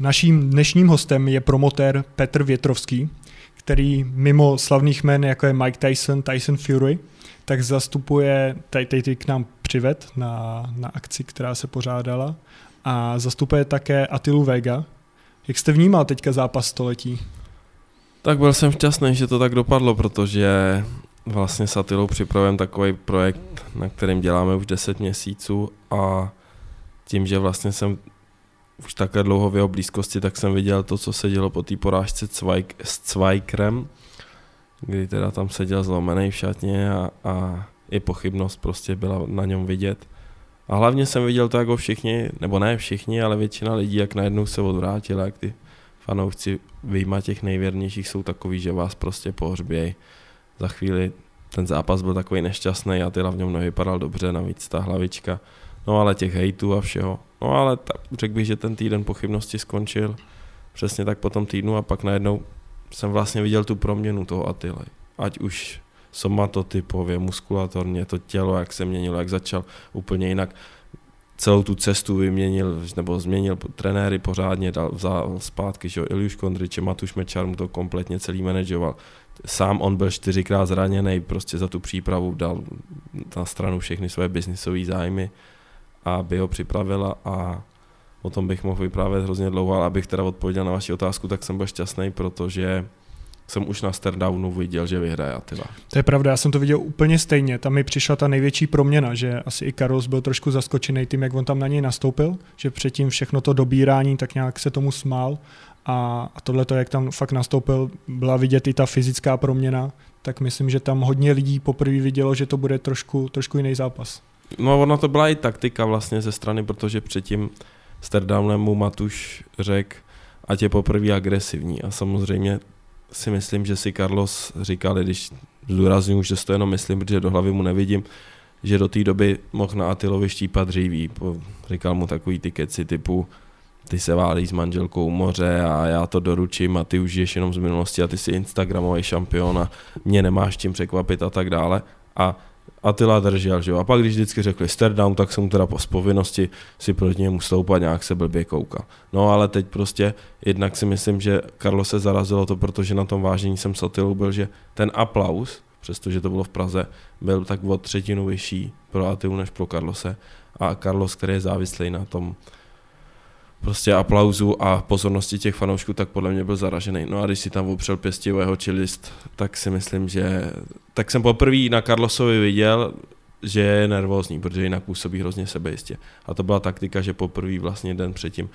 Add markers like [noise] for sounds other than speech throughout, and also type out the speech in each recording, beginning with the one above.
Naším dnešním hostem je promotér Petr Větrovský, který mimo slavných jmen, jako je Mike Tyson, Tyson Fury, tak zastupuje, tady, tady k nám přived na, na akci, která se pořádala a zastupuje také Atilu Vega. Jak jste vnímal teďka zápas století? Tak byl jsem šťastný, že to tak dopadlo, protože vlastně s Atilou připravujeme takový projekt, na kterém děláme už 10 měsíců a tím, že vlastně jsem už takhle dlouho v jeho blízkosti, tak jsem viděl to, co se dělo po té porážce Cvajk, s Cvajkrem, kdy teda tam seděl zlomený v šatně a, a i pochybnost prostě byla na něm vidět. A hlavně jsem viděl to, jako všichni, nebo ne všichni, ale většina lidí, jak najednou se odvrátila, jak ty fanoušci vyjma těch nejvěrnějších jsou takový, že vás prostě pohřbějí. Za chvíli ten zápas byl takový nešťastný a ty v něm nevypadal dobře, navíc ta hlavička. No ale těch hejtů a všeho. No ale tak řekl bych, že ten týden pochybnosti skončil přesně tak po tom týdnu a pak najednou jsem vlastně viděl tu proměnu toho Atily. Ať už somatotypově, muskulatorně, to tělo, jak se měnilo, jak začal úplně jinak celou tu cestu vyměnil, nebo změnil trenéry pořádně, dal, vzal zpátky, že jo, Iliuš Kondriče, Matuš Mečar mu to kompletně celý manažoval. Sám on byl čtyřikrát zraněný, prostě za tu přípravu dal na stranu všechny své biznisové zájmy, aby ho připravila a o tom bych mohl vyprávět hrozně dlouho, ale abych teda odpověděl na vaši otázku, tak jsem byl šťastný, protože jsem už na Stardownu viděl, že vyhraje Attila. To je pravda, já jsem to viděl úplně stejně. Tam mi přišla ta největší proměna, že asi i Carlos byl trošku zaskočený tím, jak on tam na něj nastoupil, že předtím všechno to dobírání tak nějak se tomu smál a, a tohle to, jak tam fakt nastoupil, byla vidět i ta fyzická proměna, tak myslím, že tam hodně lidí poprvé vidělo, že to bude trošku, trošku jiný zápas. No ona to byla i taktika vlastně ze strany, protože předtím Stardownem mu Matuš řekl, ať je poprvé agresivní a samozřejmě si myslím, že si Carlos říkal, když zdůraznuju, že to jenom myslím, protože do hlavy mu nevidím, že do té doby mohl na Atilovi štípat dříví. Říkal mu takový ty keci typu ty se válí s manželkou moře a já to doručím a ty už žiješ jenom z minulosti a ty jsi Instagramový šampion a mě nemáš tím překvapit a tak dále. A Attila držel, že jo. A pak když vždycky řekli down, tak jsem teda z povinnosti si proti němu stoupat, nějak se blbě koukal. No ale teď prostě jednak si myslím, že Karlo se zarazilo to, protože na tom vážení jsem s Attilou byl, že ten aplaus, přestože to bylo v Praze, byl tak o třetinu vyšší pro Attilu než pro Carlose. A Carlos, který je závislý na tom prostě aplauzu a pozornosti těch fanoušků, tak podle mě byl zaražený. No a když si tam opřel pěstivého čilist, tak si myslím, že... Tak jsem poprvé na Carlosovi viděl, že je nervózní, protože jinak působí hrozně sebejistě. A to byla taktika, že poprvé vlastně den předtím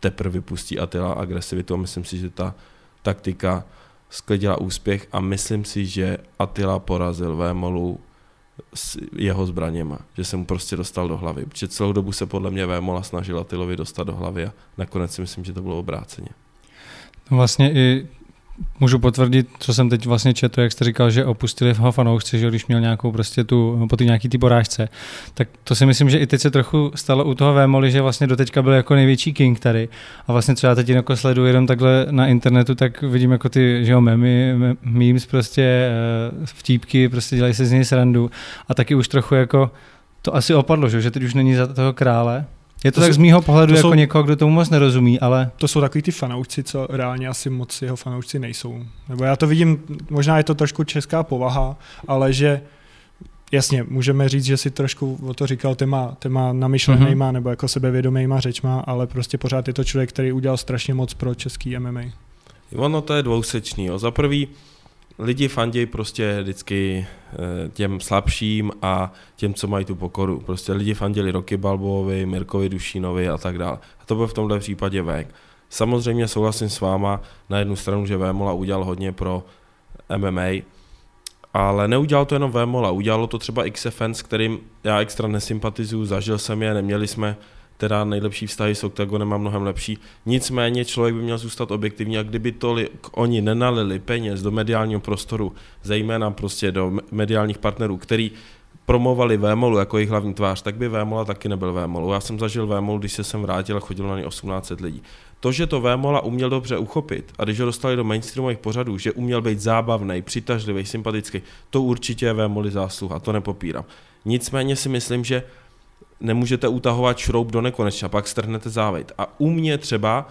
teprve vypustí Attila agresivitu a myslím si, že ta taktika sklidila úspěch a myslím si, že Attila porazil Vémolu s jeho zbraněma, že jsem mu prostě dostal do hlavy. Protože celou dobu se podle mě Vémola snažila Tylovi dostat do hlavy a nakonec si myslím, že to bylo obráceně. No vlastně i můžu potvrdit, co jsem teď vlastně četl, jak jste říkal, že opustili ho fanoušci, že když měl nějakou prostě tu, po ty nějaký ty porážce, tak to si myslím, že i teď se trochu stalo u toho Vémoli, že vlastně doteďka byl jako největší king tady. A vlastně třeba teď jako sleduji jenom takhle na internetu, tak vidím jako ty, že jo, memy, memes prostě, eh, vtípky, prostě dělají se z něj srandu. A taky už trochu jako to asi opadlo, že, že teď už není za toho krále, je to, to tak jsou, z mýho pohledu jako jsou, někoho, kdo tomu moc nerozumí, ale... To jsou takový ty fanoušci, co reálně asi moc jeho fanoušci nejsou. Nebo já to vidím, možná je to trošku česká povaha, ale že jasně, můžeme říct, že si trošku o to říkal téma, téma namyšlenýma mm-hmm. nebo jako sebevědomýma řečma, ale prostě pořád je to člověk, který udělal strašně moc pro český MMA. Ono to je dvousečný. Jo. Za prvý, lidi fandějí prostě vždycky eh, těm slabším a těm, co mají tu pokoru. Prostě lidi fanděli Roky Balbovi, Mirkovi Dušínovi a tak dále. A to byl v tomhle případě Vek. Samozřejmě souhlasím s váma na jednu stranu, že Vémola udělal hodně pro MMA, ale neudělal to jenom Vémola, udělalo to třeba XFN, s kterým já extra nesympatizuju, zažil jsem je, neměli jsme teda nejlepší vztahy s Octagonem a mnohem lepší. Nicméně člověk by měl zůstat objektivní a kdyby tolik oni nenalili peněz do mediálního prostoru, zejména prostě do mediálních partnerů, který promovali Vémolu jako jejich hlavní tvář, tak by Vémola taky nebyl Vémolu. Já jsem zažil Vémolu, když se sem vrátil a chodil na ně 1800 lidí. To, že to Vémola uměl dobře uchopit a když ho dostali do mainstreamových pořadů, že uměl být zábavný, přitažlivý, sympatický, to určitě je Vémoli zásluha, to nepopírám. Nicméně si myslím, že nemůžete utahovat šroub do nekonečna, pak strhnete závejt. A u mě třeba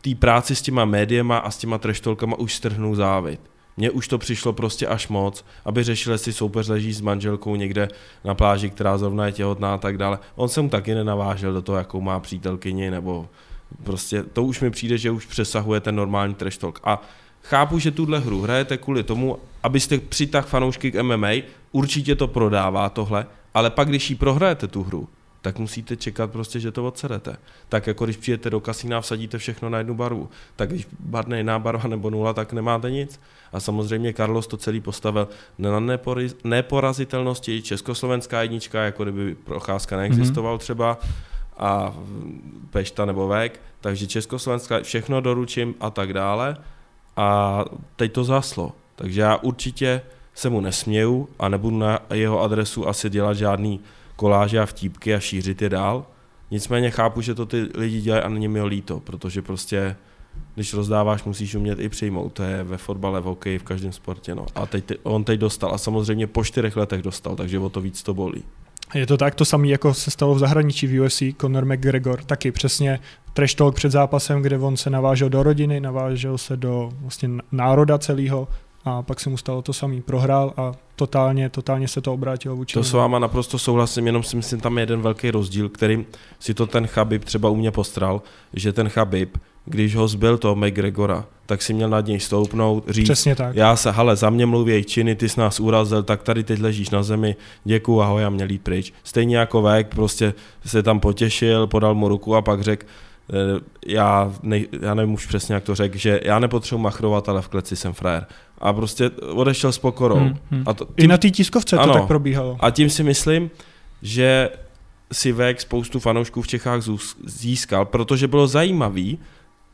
té práci s těma médiema a s těma treštolkama už strhnou závit. Mně už to přišlo prostě až moc, aby řešil, jestli soupeř leží s manželkou někde na pláži, která zrovna je těhotná a tak dále. On se mu taky nenavážel do toho, jakou má přítelkyni, nebo prostě to už mi přijde, že už přesahuje ten normální trash talk. A chápu, že tuhle hru hrajete kvůli tomu, abyste přitáhl fanoušky k MMA, určitě to prodává tohle, ale pak, když ji prohrajete tu hru, tak musíte čekat prostě, že to odsedete. Tak jako když přijete do kasína a vsadíte všechno na jednu barvu, tak když barne jiná barva nebo nula, tak nemáte nic. A samozřejmě Carlos to celý postavil na neporazitelnosti, československá jednička, jako kdyby procházka neexistoval mm-hmm. třeba, a Pešta nebo Vek, takže Československá, všechno doručím a tak dále. A teď to zaslo. Takže já určitě se mu nesměju a nebudu na jeho adresu asi dělat žádný koláže a vtípky a šířit je dál. Nicméně chápu, že to ty lidi dělají a není mi líto, protože prostě když rozdáváš, musíš umět i přijmout. To je ve fotbale, v hokeji, v každém sportě. No. A teď, on teď dostal a samozřejmě po čtyřech letech dostal, takže o to víc to bolí. Je to tak, to samé, jako se stalo v zahraničí v UFC, Conor McGregor, taky přesně trash talk před zápasem, kde on se navážel do rodiny, navážel se do vlastně národa celého, a pak se mu stalo to samý. Prohrál a totálně, totálně se to obrátilo vůči. To s váma naprosto souhlasím, jenom si myslím, tam je jeden velký rozdíl, který si to ten Chabib třeba u mě postral, že ten Chabib, když ho zbyl toho McGregora, tak si měl nad něj stoupnout, říct, Přesně tak. já se, hele, za mě mluví činy, ty jsi nás urazil, tak tady teď ležíš na zemi, děkuju, ahoj a měl jít pryč. Stejně jako Vek, prostě se tam potěšil, podal mu ruku a pak řekl, já, ne, já nevím už přesně, jak to řekl, že já nepotřebuji machrovat, ale v kleci jsem frajer a prostě odešel s pokorou. Hmm, hmm. A to, tím, I na té tiskovce ano, to tak probíhalo. A tím si myslím, že si Vek spoustu fanoušků v Čechách získal, protože bylo zajímavý,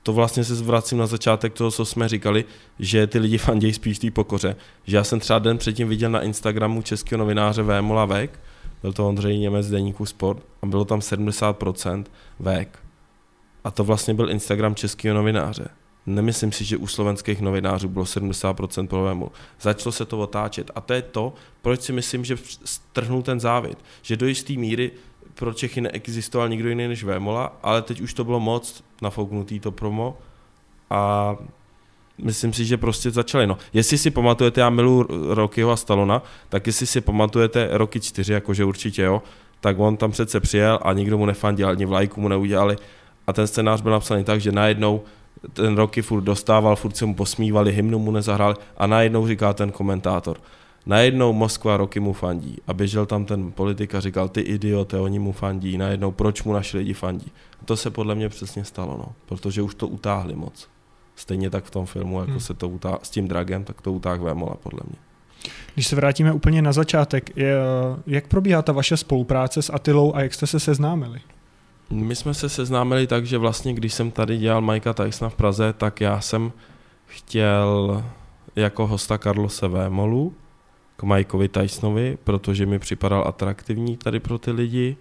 to vlastně se zvracím na začátek toho, co jsme říkali, že ty lidi fandějí spíš té pokoře. Že já jsem třeba den předtím viděl na Instagramu českého novináře Vémola Vek, byl to Ondřej Němec z Deníku Sport a bylo tam 70% Vek. A to vlastně byl Instagram českého novináře. Nemyslím si, že u slovenských novinářů bylo 70% problémů. Začalo se to otáčet. A to je to, proč si myslím, že strhnul ten závit. Že do jisté míry pro Čechy neexistoval nikdo jiný než Vémola, ale teď už to bylo moc nafouknutý to promo a myslím si, že prostě začali. No, jestli si pamatujete, já milu Rockyho a Stalona, tak jestli si pamatujete roky čtyři, jakože určitě jo, tak on tam přece přijel a nikdo mu nefandil, ani vlajku mu neudělali a ten scénář byl napsaný tak, že najednou ten roky furt dostával, furt se mu posmívali, hymnu mu nezahráli a najednou říká ten komentátor, najednou Moskva roky mu fandí a běžel tam ten politik a říkal, ty idiote, oni mu fandí, najednou proč mu naši lidi fandí. A to se podle mě přesně stalo, no, protože už to utáhli moc. Stejně tak v tom filmu, jako hmm. se to utáhli s tím dragem, tak to utáhl Vémola, podle mě. Když se vrátíme úplně na začátek, je, jak probíhá ta vaše spolupráce s Atilou a jak jste se seznámili? My jsme se seznámili tak, že vlastně když jsem tady dělal Majka Tysona v Praze, tak já jsem chtěl jako hosta Carlose Vémolu k Majkovi Tysonovi, protože mi připadal atraktivní tady pro ty lidi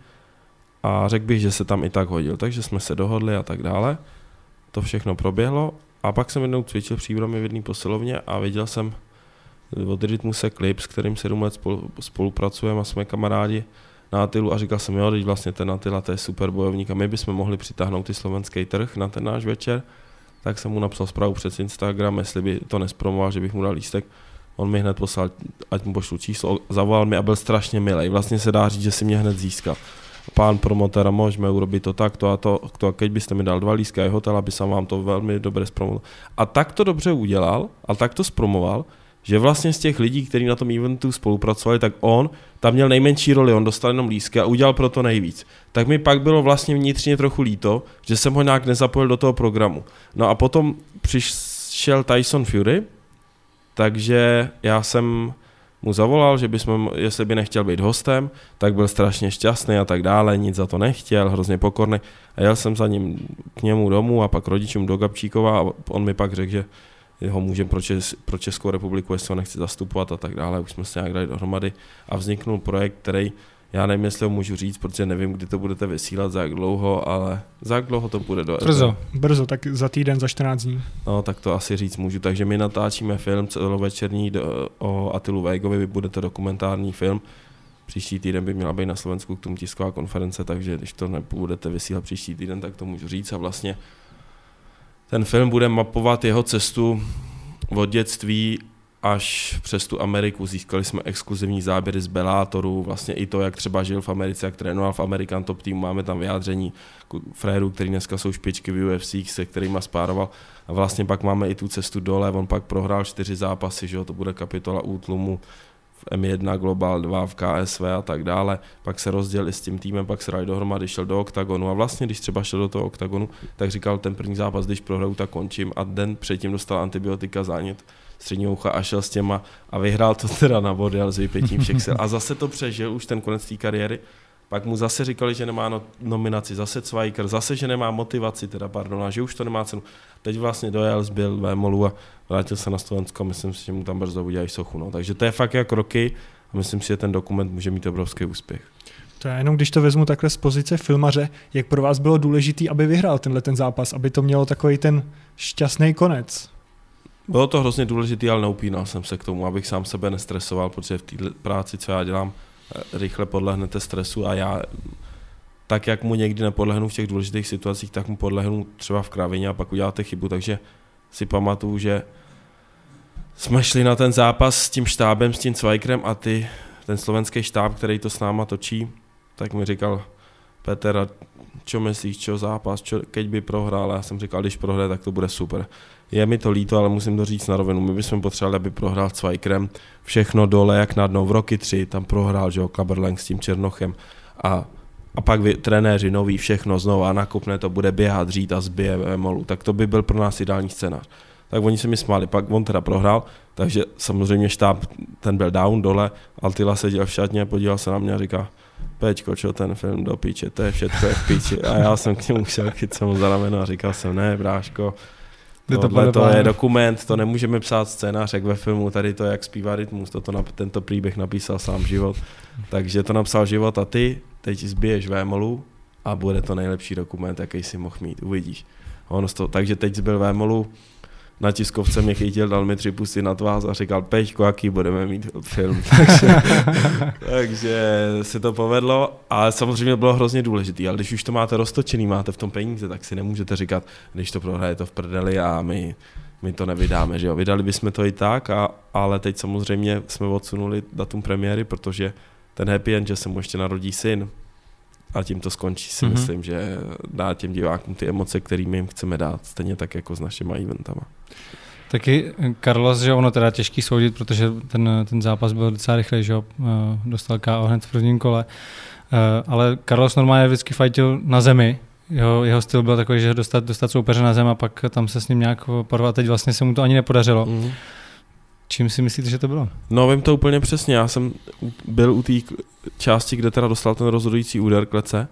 a řekl bych, že se tam i tak hodil, takže jsme se dohodli a tak dále. To všechno proběhlo a pak jsem jednou cvičil příbramy v jedné posilovně a viděl jsem od Rytmuse klip, s kterým sedm let spolupracujeme a jsme kamarádi na Atilu a říkal jsem, jo, teď vlastně ten Atila, to je super bojovník a my bychom mohli přitáhnout i slovenský trh na ten náš večer, tak jsem mu napsal zprávu přes Instagram, jestli by to nespromoval, že bych mu dal lístek. On mi hned poslal, ať mu pošlu číslo, zavolal mi a byl strašně milý. Vlastně se dá říct, že si mě hned získal. Pán promotéra, můžeme urobit to tak, to a to, to a keď byste mi dal dva lístka a hotel, aby jsem vám to velmi dobře zpromoval. A tak to dobře udělal, a tak to zpromoval, že vlastně z těch lidí, kteří na tom eventu spolupracovali, tak on tam měl nejmenší roli, on dostal jenom lísky a udělal pro to nejvíc. Tak mi pak bylo vlastně vnitřně trochu líto, že jsem ho nějak nezapojil do toho programu. No a potom přišel Tyson Fury, takže já jsem mu zavolal, že bychom, jestli by nechtěl být hostem, tak byl strašně šťastný a tak dále, nic za to nechtěl, hrozně pokorný. A jel jsem za ním k němu domů a pak rodičům do Gabčíkova a on mi pak řekl, že ho můžeme pro, Čes, pro Českou republiku, jestli ho nechci zastupovat a tak dále. Už jsme se nějak dali dohromady a vzniknul projekt, který já nevím, jestli ho můžu říct, protože nevím, kdy to budete vysílat, za jak dlouho, ale za jak dlouho to bude do Brzo, brzo, tak za týden, za 14 dní. No, tak to asi říct můžu. Takže my natáčíme film celovečerní o Atilu Vejgovi, vy budete dokumentární film. Příští týden by měla být na Slovensku k tomu tisková konference, takže když to nebudete vysílat příští týden, tak to můžu říct. A vlastně ten film bude mapovat jeho cestu od dětství až přes tu Ameriku. Získali jsme exkluzivní záběry z Bellatorů, vlastně i to, jak třeba žil v Americe, jak trénoval v American Top Team, máme tam vyjádření frérů, který dneska jsou špičky v UFC, se kterými spároval. A vlastně pak máme i tu cestu dole, on pak prohrál čtyři zápasy, že jo, to bude kapitola útlumu M1 Global 2 v KSV a tak dále, pak se rozdělili s tím týmem, pak se dali dohromady, šel do oktagonu a vlastně, když třeba šel do toho oktagonu, tak říkal ten první zápas, když prohraju, tak končím a den předtím dostal antibiotika zánět středního ucha a šel s těma a vyhrál to teda na body, ale s vypětím všech sil. A zase to přežil, už ten konec té kariéry. Pak mu zase říkali, že nemá no, nominaci, zase Cvajker, zase, že nemá motivaci, teda pardon, a že už to nemá cenu. Teď vlastně dojel, zbyl Vémolu a vrátil se na Slovensko, myslím si, že mu tam brzo udělají sochu. No. Takže to je fakt jak roky a myslím si, že ten dokument může mít obrovský úspěch. To je jenom, když to vezmu takhle z pozice filmaře, jak pro vás bylo důležité, aby vyhrál tenhle ten zápas, aby to mělo takový ten šťastný konec. Bylo to hrozně důležité, ale neupínal jsem se k tomu, abych sám sebe nestresoval, protože v té práci, co já dělám, eh, rychle podlehnete stresu a já tak, jak mu někdy nepodlehnu v těch důležitých situacích, tak mu podlehnu třeba v kravině a pak uděláte chybu, takže si pamatuju, že jsme šli na ten zápas s tím štábem, s tím Cvajkrem a ty, ten slovenský štáb, který to s náma točí, tak mi říkal, Peter, a čo myslíš, čo zápas, čo, keď by prohrál, já jsem říkal, když prohraje, tak to bude super. Je mi to líto, ale musím to říct na rovinu. My bychom potřebovali, aby prohrál Cvajkrem. Všechno dole, jak na dno. V roky tři tam prohrál, že jo, Kaberlang s tím Černochem. A, a pak vy, trenéři noví, všechno znovu a nakupne to, bude běhat, řít a zbije molu. Tak to by byl pro nás ideální scénář. Tak oni se mi smáli, pak on teda prohrál, takže samozřejmě štáb, ten byl down dole, Altila seděl v šatně, podíval se na mě a říká, Peťko, čo ten film do píče, to je všetko je v píči. A já jsem k němu šel, chyt jsem mu za rameno a říkal jsem, ne, bráško, Tohle to, to je dokument, to nemůžeme psát scénář jak ve filmu, tady to jak zpívá rytmus, toto na, tento příběh napísal sám život. Takže to napsal život a ty teď zbiješ Vémolu a bude to nejlepší dokument, jaký si mohl mít, uvidíš. On to, takže teď zbyl Vémolu, na tiskovce mě chytil, dal mi tři pusty na tvář a říkal, Peťko, jaký budeme mít film. [laughs] takže, takže se to povedlo, ale samozřejmě bylo hrozně důležité. Ale když už to máte roztočený, máte v tom peníze, tak si nemůžete říkat, když to prohraje to v prdeli a my, my to nevydáme. Že jo? Vydali bychom to i tak, a, ale teď samozřejmě jsme odsunuli datum premiéry, protože ten happy end, že se mu ještě narodí syn, a tím to skončí si mm-hmm. myslím, že dá těm divákům ty emoce, kterými jim chceme dát, stejně tak jako s našimi eventama. Taky Carlos, že ono teda těžký soudit, protože ten, ten zápas byl docela rychlej, že eh, dostal KO hned v prvním kole. Eh, ale Carlos normálně vždycky fajtil na zemi, jeho, jeho styl byl takový, že dostat, dostat soupeře na zem a pak tam se s ním nějak porvat. Teď vlastně se mu to ani nepodařilo. Mm. Čím si myslíte, že to bylo? No, vím to úplně přesně. Já jsem byl u té části, kde teda dostal ten rozhodující úder klece,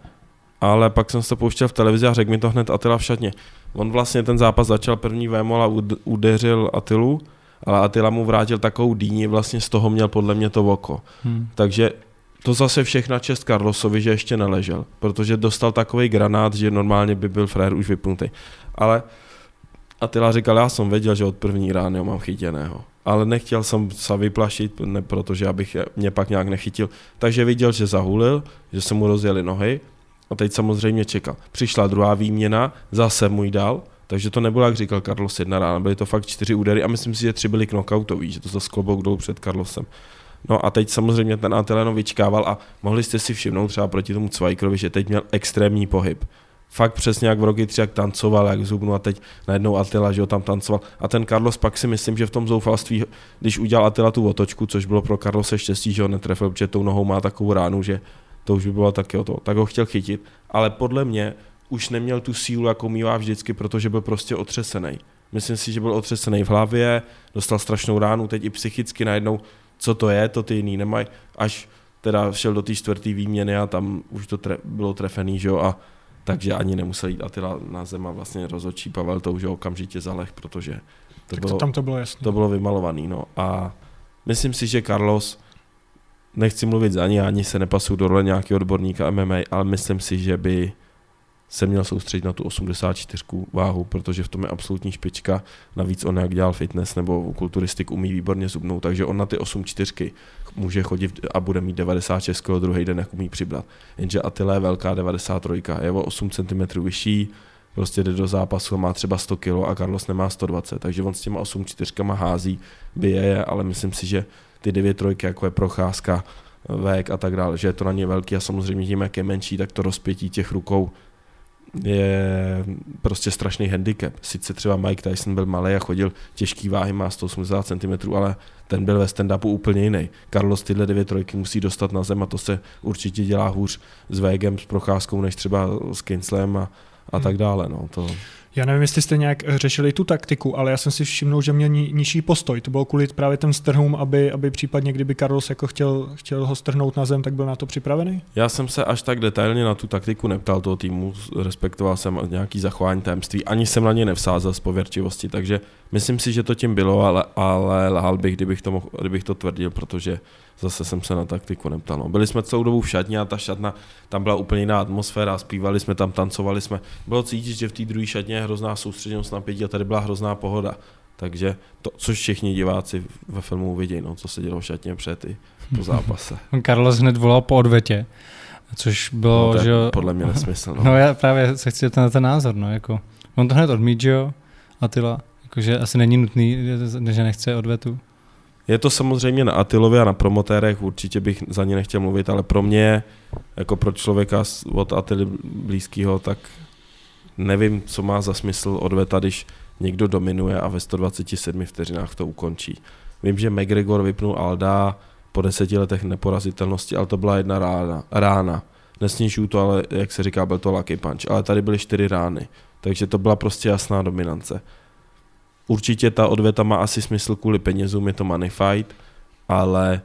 ale pak jsem se to pouštěl v televizi a řekl mi to hned Atila v šatně. On vlastně ten zápas začal první vémol a udeřil Atilu, ale Atila mu vrátil takovou dýni, vlastně z toho měl podle mě to oko. Hmm. Takže to zase všechna čest Carlosovi, že ještě neležel, protože dostal takový granát, že normálně by byl frér už vypnutý. Ale Atila říkal, já jsem věděl, že od první rány ho mám chytěného ale nechtěl jsem se vyplašit, ne protože abych mě pak nějak nechytil. Takže viděl, že zahulil, že se mu rozjeli nohy a teď samozřejmě čekal. Přišla druhá výměna, zase můj dal, takže to nebylo, jak říkal Carlos jedna rána, byly to fakt čtyři údery a myslím si, že tři byly knockoutový, že to zase klobouk dolů před Carlosem. No a teď samozřejmě ten Anteleno vyčkával a mohli jste si všimnout třeba proti tomu Cvajkrovi, že teď měl extrémní pohyb fakt přesně jak v roky tři, jak tancoval, jak zubnu a teď najednou Attila, že ho tam tancoval. A ten Carlos pak si myslím, že v tom zoufalství, když udělal Attila tu otočku, což bylo pro Carlose štěstí, že ho netrefil, protože tou nohou má takovou ránu, že to už by bylo taky o to, tak ho chtěl chytit, ale podle mě už neměl tu sílu, jako mývá vždycky, protože byl prostě otřesený. Myslím si, že byl otřesený v hlavě, dostal strašnou ránu, teď i psychicky najednou, co to je, to ty jiný nemají, až teda šel do té čtvrté výměny a tam už to tre- bylo trefený, že jo, a takže ani nemusel jít Atila na zem a vlastně rozočí Pavel to už okamžitě zaleh, protože to, tak bylo, tam to bylo jasné. To bylo vymalovaný, no. A myslím si, že Carlos, nechci mluvit za ní, ani se nepasu do role nějakého odborníka MMA, ale myslím si, že by se měl soustředit na tu 84 váhu, protože v tom je absolutní špička. Navíc on jak dělal fitness nebo kulturistik umí výborně zubnout, takže on na ty 84 může chodit a bude mít 96 kg druhý den, jak umí přibrat. Jenže Attila je velká 93, je o 8 cm vyšší, prostě jde do zápasu a má třeba 100 kg a Carlos nemá 120, takže on s těma 8 čtyřkama hází, bije je, ale myslím si, že ty 9 trojky, jako je procházka, vek a tak dále, že je to na ně velký a samozřejmě tím, jak je menší, tak to rozpětí těch rukou je prostě strašný handicap. Sice třeba Mike Tyson byl malý a chodil těžký váhy, má 180 cm, ale ten byl ve stand-upu úplně jiný. Carlos tyhle dvě trojky musí dostat na zem a to se určitě dělá hůř s Vegem, s procházkou, než třeba s Kinslem a, a tak dále. No, to... Já nevím, jestli jste nějak řešili tu taktiku, ale já jsem si všimnul, že měl ni- nižší postoj. To bylo kvůli právě ten strhům, aby, aby případně, kdyby Carlos jako chtěl, chtěl ho strhnout na zem, tak byl na to připravený? Já jsem se až tak detailně na tu taktiku neptal toho týmu, respektoval jsem nějaký zachování tajemství, ani jsem na ně nevsázel z pověrčivosti, takže myslím si, že to tím bylo, ale, ale lhal bych, kdybych to, mohl, kdybych to tvrdil, protože zase jsem se na taktiku neptal. No. Byli jsme celou dobu v šatně a ta šatna, tam byla úplně jiná atmosféra, zpívali jsme tam, tancovali jsme. Bylo cítit, že v té druhé šatně je hrozná soustředěnost napětí a tady byla hrozná pohoda. Takže to, což všichni diváci ve filmu uvidí, no, co se dělo v šatně před i po zápase. [laughs] Carlos hned volal po odvetě, což bylo, no, že podle mě nesmysl. No. [laughs] no já právě se chci na ten názor, no, jako, on to hned odmít, že jo, Attila, jakože asi není nutný, že nechce odvetu. Je to samozřejmě na Atilovi a na promotérech, určitě bych za ně nechtěl mluvit, ale pro mě, jako pro člověka od Atily blízkého, tak nevím, co má za smysl odveta, když někdo dominuje a ve 127 vteřinách to ukončí. Vím, že McGregor vypnul Alda po deseti letech neporazitelnosti, ale to byla jedna rána. rána. Nesnižuju to, ale jak se říká, byl to lucky punch. Ale tady byly čtyři rány. Takže to byla prostě jasná dominance. Určitě ta odveta má asi smysl kvůli penězům, je to money fight, ale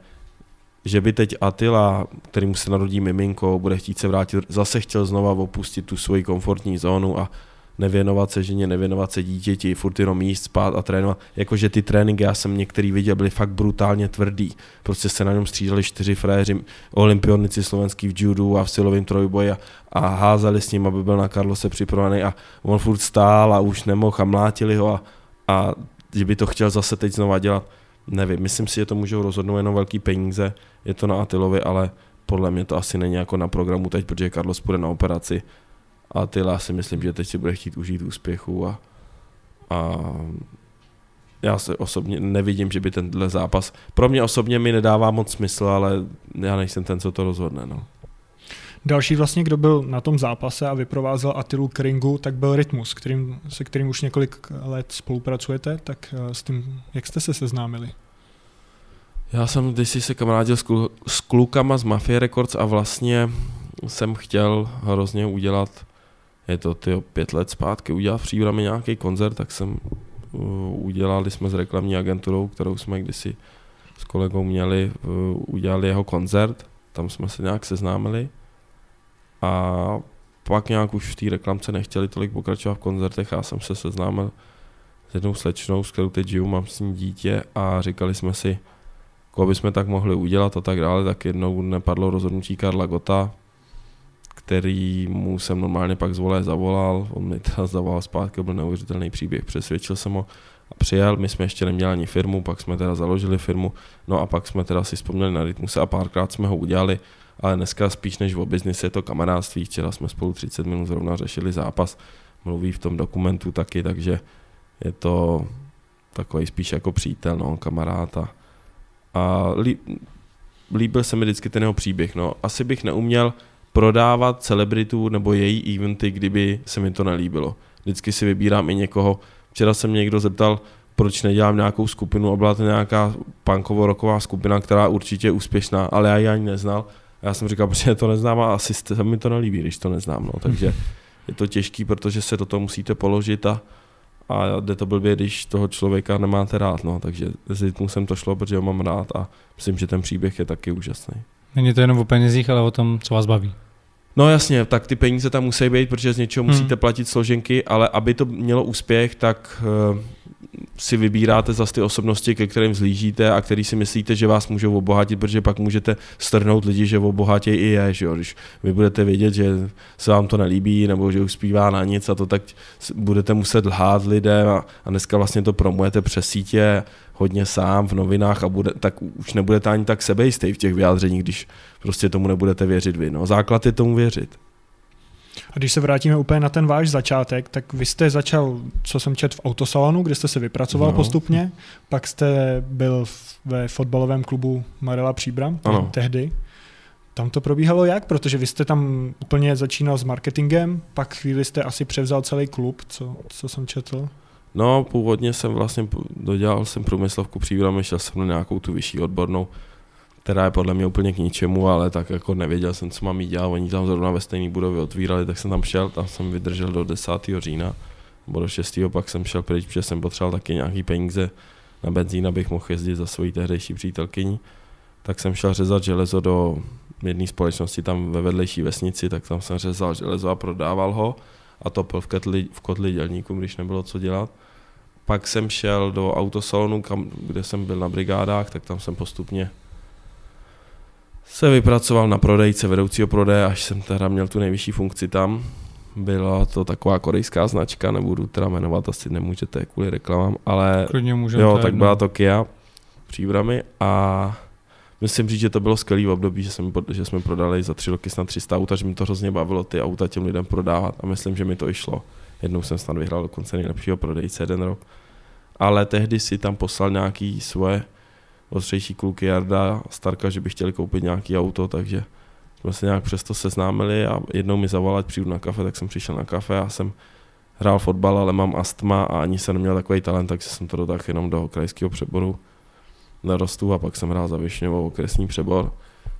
že by teď Attila, který mu se narodí miminko, bude chtít se vrátit, zase chtěl znova opustit tu svoji komfortní zónu a nevěnovat se ženě, nevěnovat se dítěti, furt jenom jíst, spát a trénovat. Jakože ty tréninky, já jsem některý viděl, byly fakt brutálně tvrdý. Prostě se na něm střídali čtyři fréři, olympionici slovenský v judu a v silovém trojboji a, a házeli s ním, aby byl na Karlose připravený a on furt stál a už nemohl a mlátili ho a, a že by to chtěl zase teď znova dělat, nevím. Myslím si, že to můžou rozhodnout jenom velký peníze, je to na Atilovi, ale podle mě to asi není jako na programu teď, protože Carlos půjde na operaci a Tyla si myslím, že teď si bude chtít užít úspěchu a, a já se osobně nevidím, že by tenhle zápas, pro mě osobně mi nedává moc smysl, ale já nejsem ten, co to rozhodne. No. Další vlastně, kdo byl na tom zápase a vyprovázel Atilu k ringu, tak byl Rytmus, kterým, se kterým už několik let spolupracujete, tak eh, s tím, jak jste se seznámili? Já jsem když se kamarádil s, klu, s klukama z Mafia Records a vlastně jsem chtěl hrozně udělat, je to ty pět let zpátky, udělat v Příbrami nějaký koncert, tak jsem uh, udělali jsme s reklamní agenturou, kterou jsme kdysi s kolegou měli, uh, udělali jeho koncert, tam jsme se nějak seznámili a pak nějak už v té reklamce nechtěli tolik pokračovat v koncertech já jsem se seznámil s jednou slečnou, s kterou teď žiju, mám s ní dítě a říkali jsme si, koho bychom tak mohli udělat a tak dále, tak jednou nepadlo rozhodnutí Karla Gota, který mu jsem normálně pak zvolé zavolal, on mi teda zavolal zpátky, byl neuvěřitelný příběh, přesvědčil jsem ho a přijel, my jsme ještě neměli ani firmu, pak jsme teda založili firmu, no a pak jsme teda si vzpomněli na Rytmuse a párkrát jsme ho udělali, ale dneska spíš než o biznis je to kamarádství. Včera jsme spolu 30 minut zrovna řešili zápas, mluví v tom dokumentu taky, takže je to takový spíš jako přítel, no, kamarád a, a lí, líbil se mi vždycky ten jeho příběh, no. Asi bych neuměl prodávat celebritu nebo její eventy, kdyby se mi to nelíbilo. Vždycky si vybírám i někoho. Včera se mě někdo zeptal, proč nedělám nějakou skupinu a byla to nějaká punkovo-roková skupina, která určitě je úspěšná, ale já ji ani neznal já jsem říkal, protože to neznám a asi se mi to nelíbí, když to neznám. No. Takže [laughs] je to těžký, protože se do toho musíte položit a, a jde to blbě, když toho člověka nemáte rád. No. Takže s jsem to šlo, protože ho mám rád a myslím, že ten příběh je taky úžasný. Není to jenom o penězích, ale o tom, co vás baví. No jasně, tak ty peníze tam musí být, protože z něčeho hmm. musíte platit složenky, ale aby to mělo úspěch, tak uh, si vybíráte zase ty osobnosti, ke kterým zlížíte a který si myslíte, že vás můžou obohatit, protože pak můžete strhnout lidi, že obohatějí i je, že jo? Když vy budete vědět, že se vám to nelíbí nebo že už zpívá na nic a to tak budete muset lhát lidem a, a dneska vlastně to promujete přes sítě hodně sám v novinách a bude, tak už nebudete ani tak sebejistý v těch vyjádřeních, když prostě tomu nebudete věřit vy. No. Základ je tomu věřit. A když se vrátíme úplně na ten váš začátek, tak vy jste začal, co jsem četl v autosalonu, kde jste se vypracoval no. postupně, pak jste byl ve fotbalovém klubu Marela Příbram ano. tehdy. Tam to probíhalo jak? Protože vy jste tam úplně začínal s marketingem, pak chvíli jste asi převzal celý klub, co, co jsem četl. No, původně jsem vlastně dodělal jsem průmyslovku příbramy, šel jsem na nějakou tu vyšší odbornou, která je podle mě úplně k ničemu, ale tak jako nevěděl jsem, co mám jí dělat. Oni tam zrovna ve stejné budově otvírali, tak jsem tam šel, tam jsem vydržel do 10. října, nebo do 6. pak jsem šel pryč, protože jsem potřeboval taky nějaký peníze na benzín, abych mohl jezdit za svojí tehdejší přítelkyní. Tak jsem šel řezat železo do jedné společnosti tam ve vedlejší vesnici, tak tam jsem řezal železo a prodával ho a topil v, ketli, v kotli dělníkům, když nebylo co dělat. Pak jsem šel do autosalonu, kam, kde jsem byl na brigádách, tak tam jsem postupně se vypracoval na prodejce vedoucího prodeje, až jsem teda měl tu nejvyšší funkci tam. Byla to taková korejská značka, nebudu teda jmenovat, asi nemůžete kvůli reklamám, ale Klidně můžete, jo, tak byla to Kia příbramy a myslím říct, že to bylo skvělý období, že jsme, že jsme prodali za tři roky snad 300 aut, že mi to hrozně bavilo ty auta těm lidem prodávat a myslím, že mi to i šlo. Jednou jsem snad vyhrál dokonce nejlepšího prodejce jeden rok. Ale tehdy si tam poslal nějaký svoje ostřejší kluky Jarda, Starka, že by chtěli koupit nějaký auto, takže jsme se nějak přesto seznámili a jednou mi zavolal, přijdu na kafe, tak jsem přišel na kafe a jsem hrál fotbal, ale mám astma a ani jsem neměl takový talent, takže jsem to dotáhl jenom do krajského přeboru narostu a pak jsem hrál za Višňovou okresní přebor.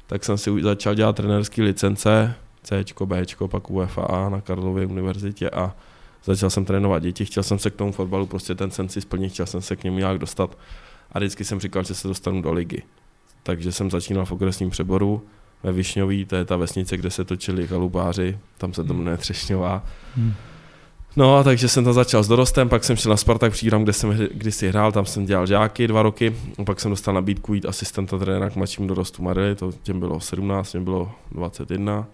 Tak jsem si začal dělat trenérský licence, C, B, pak UFA na Karlově univerzitě a začal jsem trénovat děti, chtěl jsem se k tomu fotbalu, prostě ten sen si splnit, chtěl jsem se k němu nějak dostat a vždycky jsem říkal, že se dostanu do ligy. Takže jsem začínal v okresním přeboru ve Višňový, to je ta vesnice, kde se točili kalubáři, tam se to jmenuje Třešňová. Hmm. No a takže jsem tam začal s dorostem, pak jsem šel na Spartak Příram, kde jsem kdysi hrál, tam jsem dělal žáky dva roky, pak jsem dostal nabídku jít asistenta trenéra k mladšímu dorostu Marily, to těm bylo 17, těm bylo 21.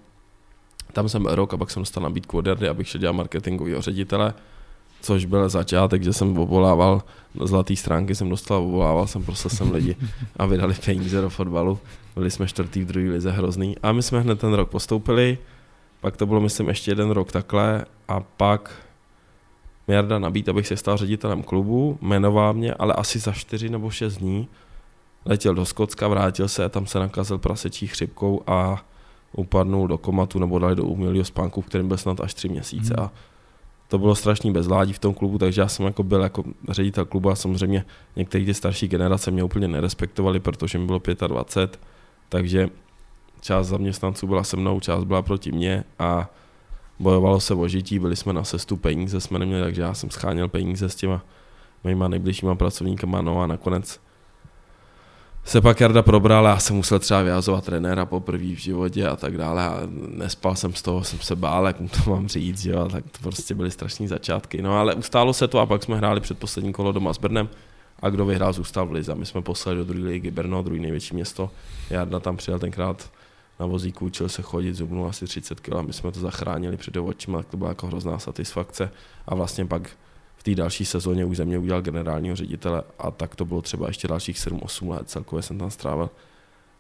Tam jsem byl rok a pak jsem dostal nabídku od Jardy, abych šel dělat marketingového ředitele, což byl začátek, že jsem obvolával zlatý stránky, jsem dostal, obvolával jsem, prosil jsem lidi a vydali peníze do fotbalu. Byli jsme čtvrtý v druhé lize hrozný. A my jsme hned ten rok postoupili, pak to bylo, myslím, ještě jeden rok takhle a pak mi Jarda nabít, abych se stal ředitelem klubu, jmenoval mě, ale asi za čtyři nebo šest dní letěl do Skotska, vrátil se, tam se nakazil prasečí chřipkou a upadnul do komatu nebo dali do umělého spánku, v kterém byl snad až tři měsíce. Hmm. A to bylo strašný bezvládí v tom klubu, takže já jsem jako byl jako ředitel klubu a samozřejmě některé ty starší generace mě úplně nerespektovali, protože mi bylo 25, takže část zaměstnanců byla se mnou, část byla proti mně a bojovalo se o žití, byli jsme na sestu, peníze jsme neměli, takže já jsem scháněl peníze s těma mýma nejbližšíma pracovníkama, no a nakonec se pak Jarda probral já jsem musel třeba vyhazovat trenéra poprvé v životě a tak dále a nespal jsem z toho, jsem se bál, jak mu to mám říct, jo, tak to prostě byly strašní začátky. No ale ustálo se to a pak jsme hráli předposlední kolo doma s Brnem a kdo vyhrál, zůstal v Lize. My jsme poslali do druhé ligy Brno, druhý největší město. Jarda tam přijel tenkrát na vozíku, učil se chodit, zubnul asi 30 kg a my jsme to zachránili před očima, tak to byla jako hrozná satisfakce a vlastně pak v té další sezóně už ze mě udělal generálního ředitele a tak to bylo třeba ještě dalších 7-8 let. Celkově jsem tam strávil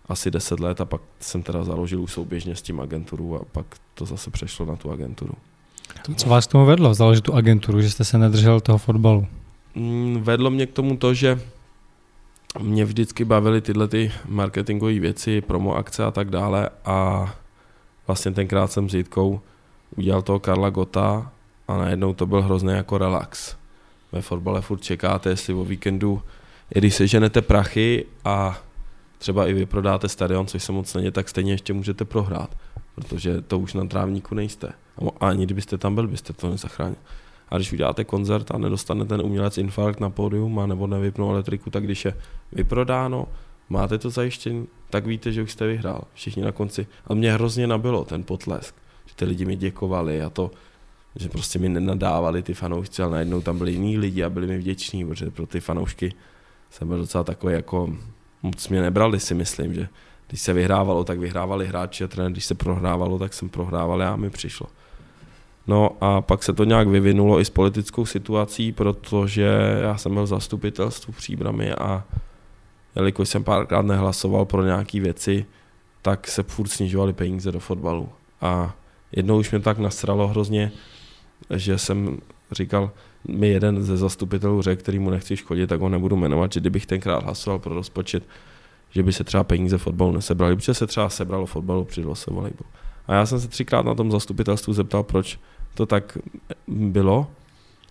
asi 10 let a pak jsem teda založil už souběžně s tím agenturu a pak to zase přešlo na tu agenturu. Co vás k tomu vedlo, založit tu agenturu, že jste se nedržel toho fotbalu? Mm, vedlo mě k tomu to, že mě vždycky bavily tyhle ty marketingové věci, promo akce a tak dále a vlastně tenkrát jsem s Jitkou udělal toho Karla Gota a najednou to byl hrozný jako relax. Ve fotbale furt čekáte, jestli o víkendu, i když seženete prachy a třeba i vyprodáte stadion, což se moc není, tak stejně ještě můžete prohrát, protože to už na trávníku nejste. A ani kdybyste tam byl, byste to nezachránil. A když uděláte koncert a nedostane ten umělec infarkt na pódium a nebo nevypnou elektriku, tak když je vyprodáno, máte to zajištění, tak víte, že už jste vyhrál. Všichni na konci. A mě hrozně nabilo ten potlesk, že ty lidi mi děkovali a to, že prostě mi nenadávali ty fanoušci, ale najednou tam byli jiní lidi a byli mi vděční, protože pro ty fanoušky jsem byl docela takový jako, moc mě nebrali si myslím, že když se vyhrávalo, tak vyhrávali hráči a trenér, když se prohrávalo, tak jsem prohrával a mi přišlo. No a pak se to nějak vyvinulo i s politickou situací, protože já jsem byl zastupitelstvu příbramy a jelikož jsem párkrát nehlasoval pro nějaké věci, tak se furt snižovaly peníze do fotbalu. A jednou už mě tak nasralo hrozně, že jsem říkal, mi jeden ze zastupitelů řekl, který mu nechci škodit, tak ho nebudu jmenovat, že kdybych tenkrát hlasoval pro rozpočet, že by se třeba peníze fotbalu nesebrali, protože se třeba sebralo fotbalu, přidalo se volejbal. A já jsem se třikrát na tom zastupitelstvu zeptal, proč to tak bylo.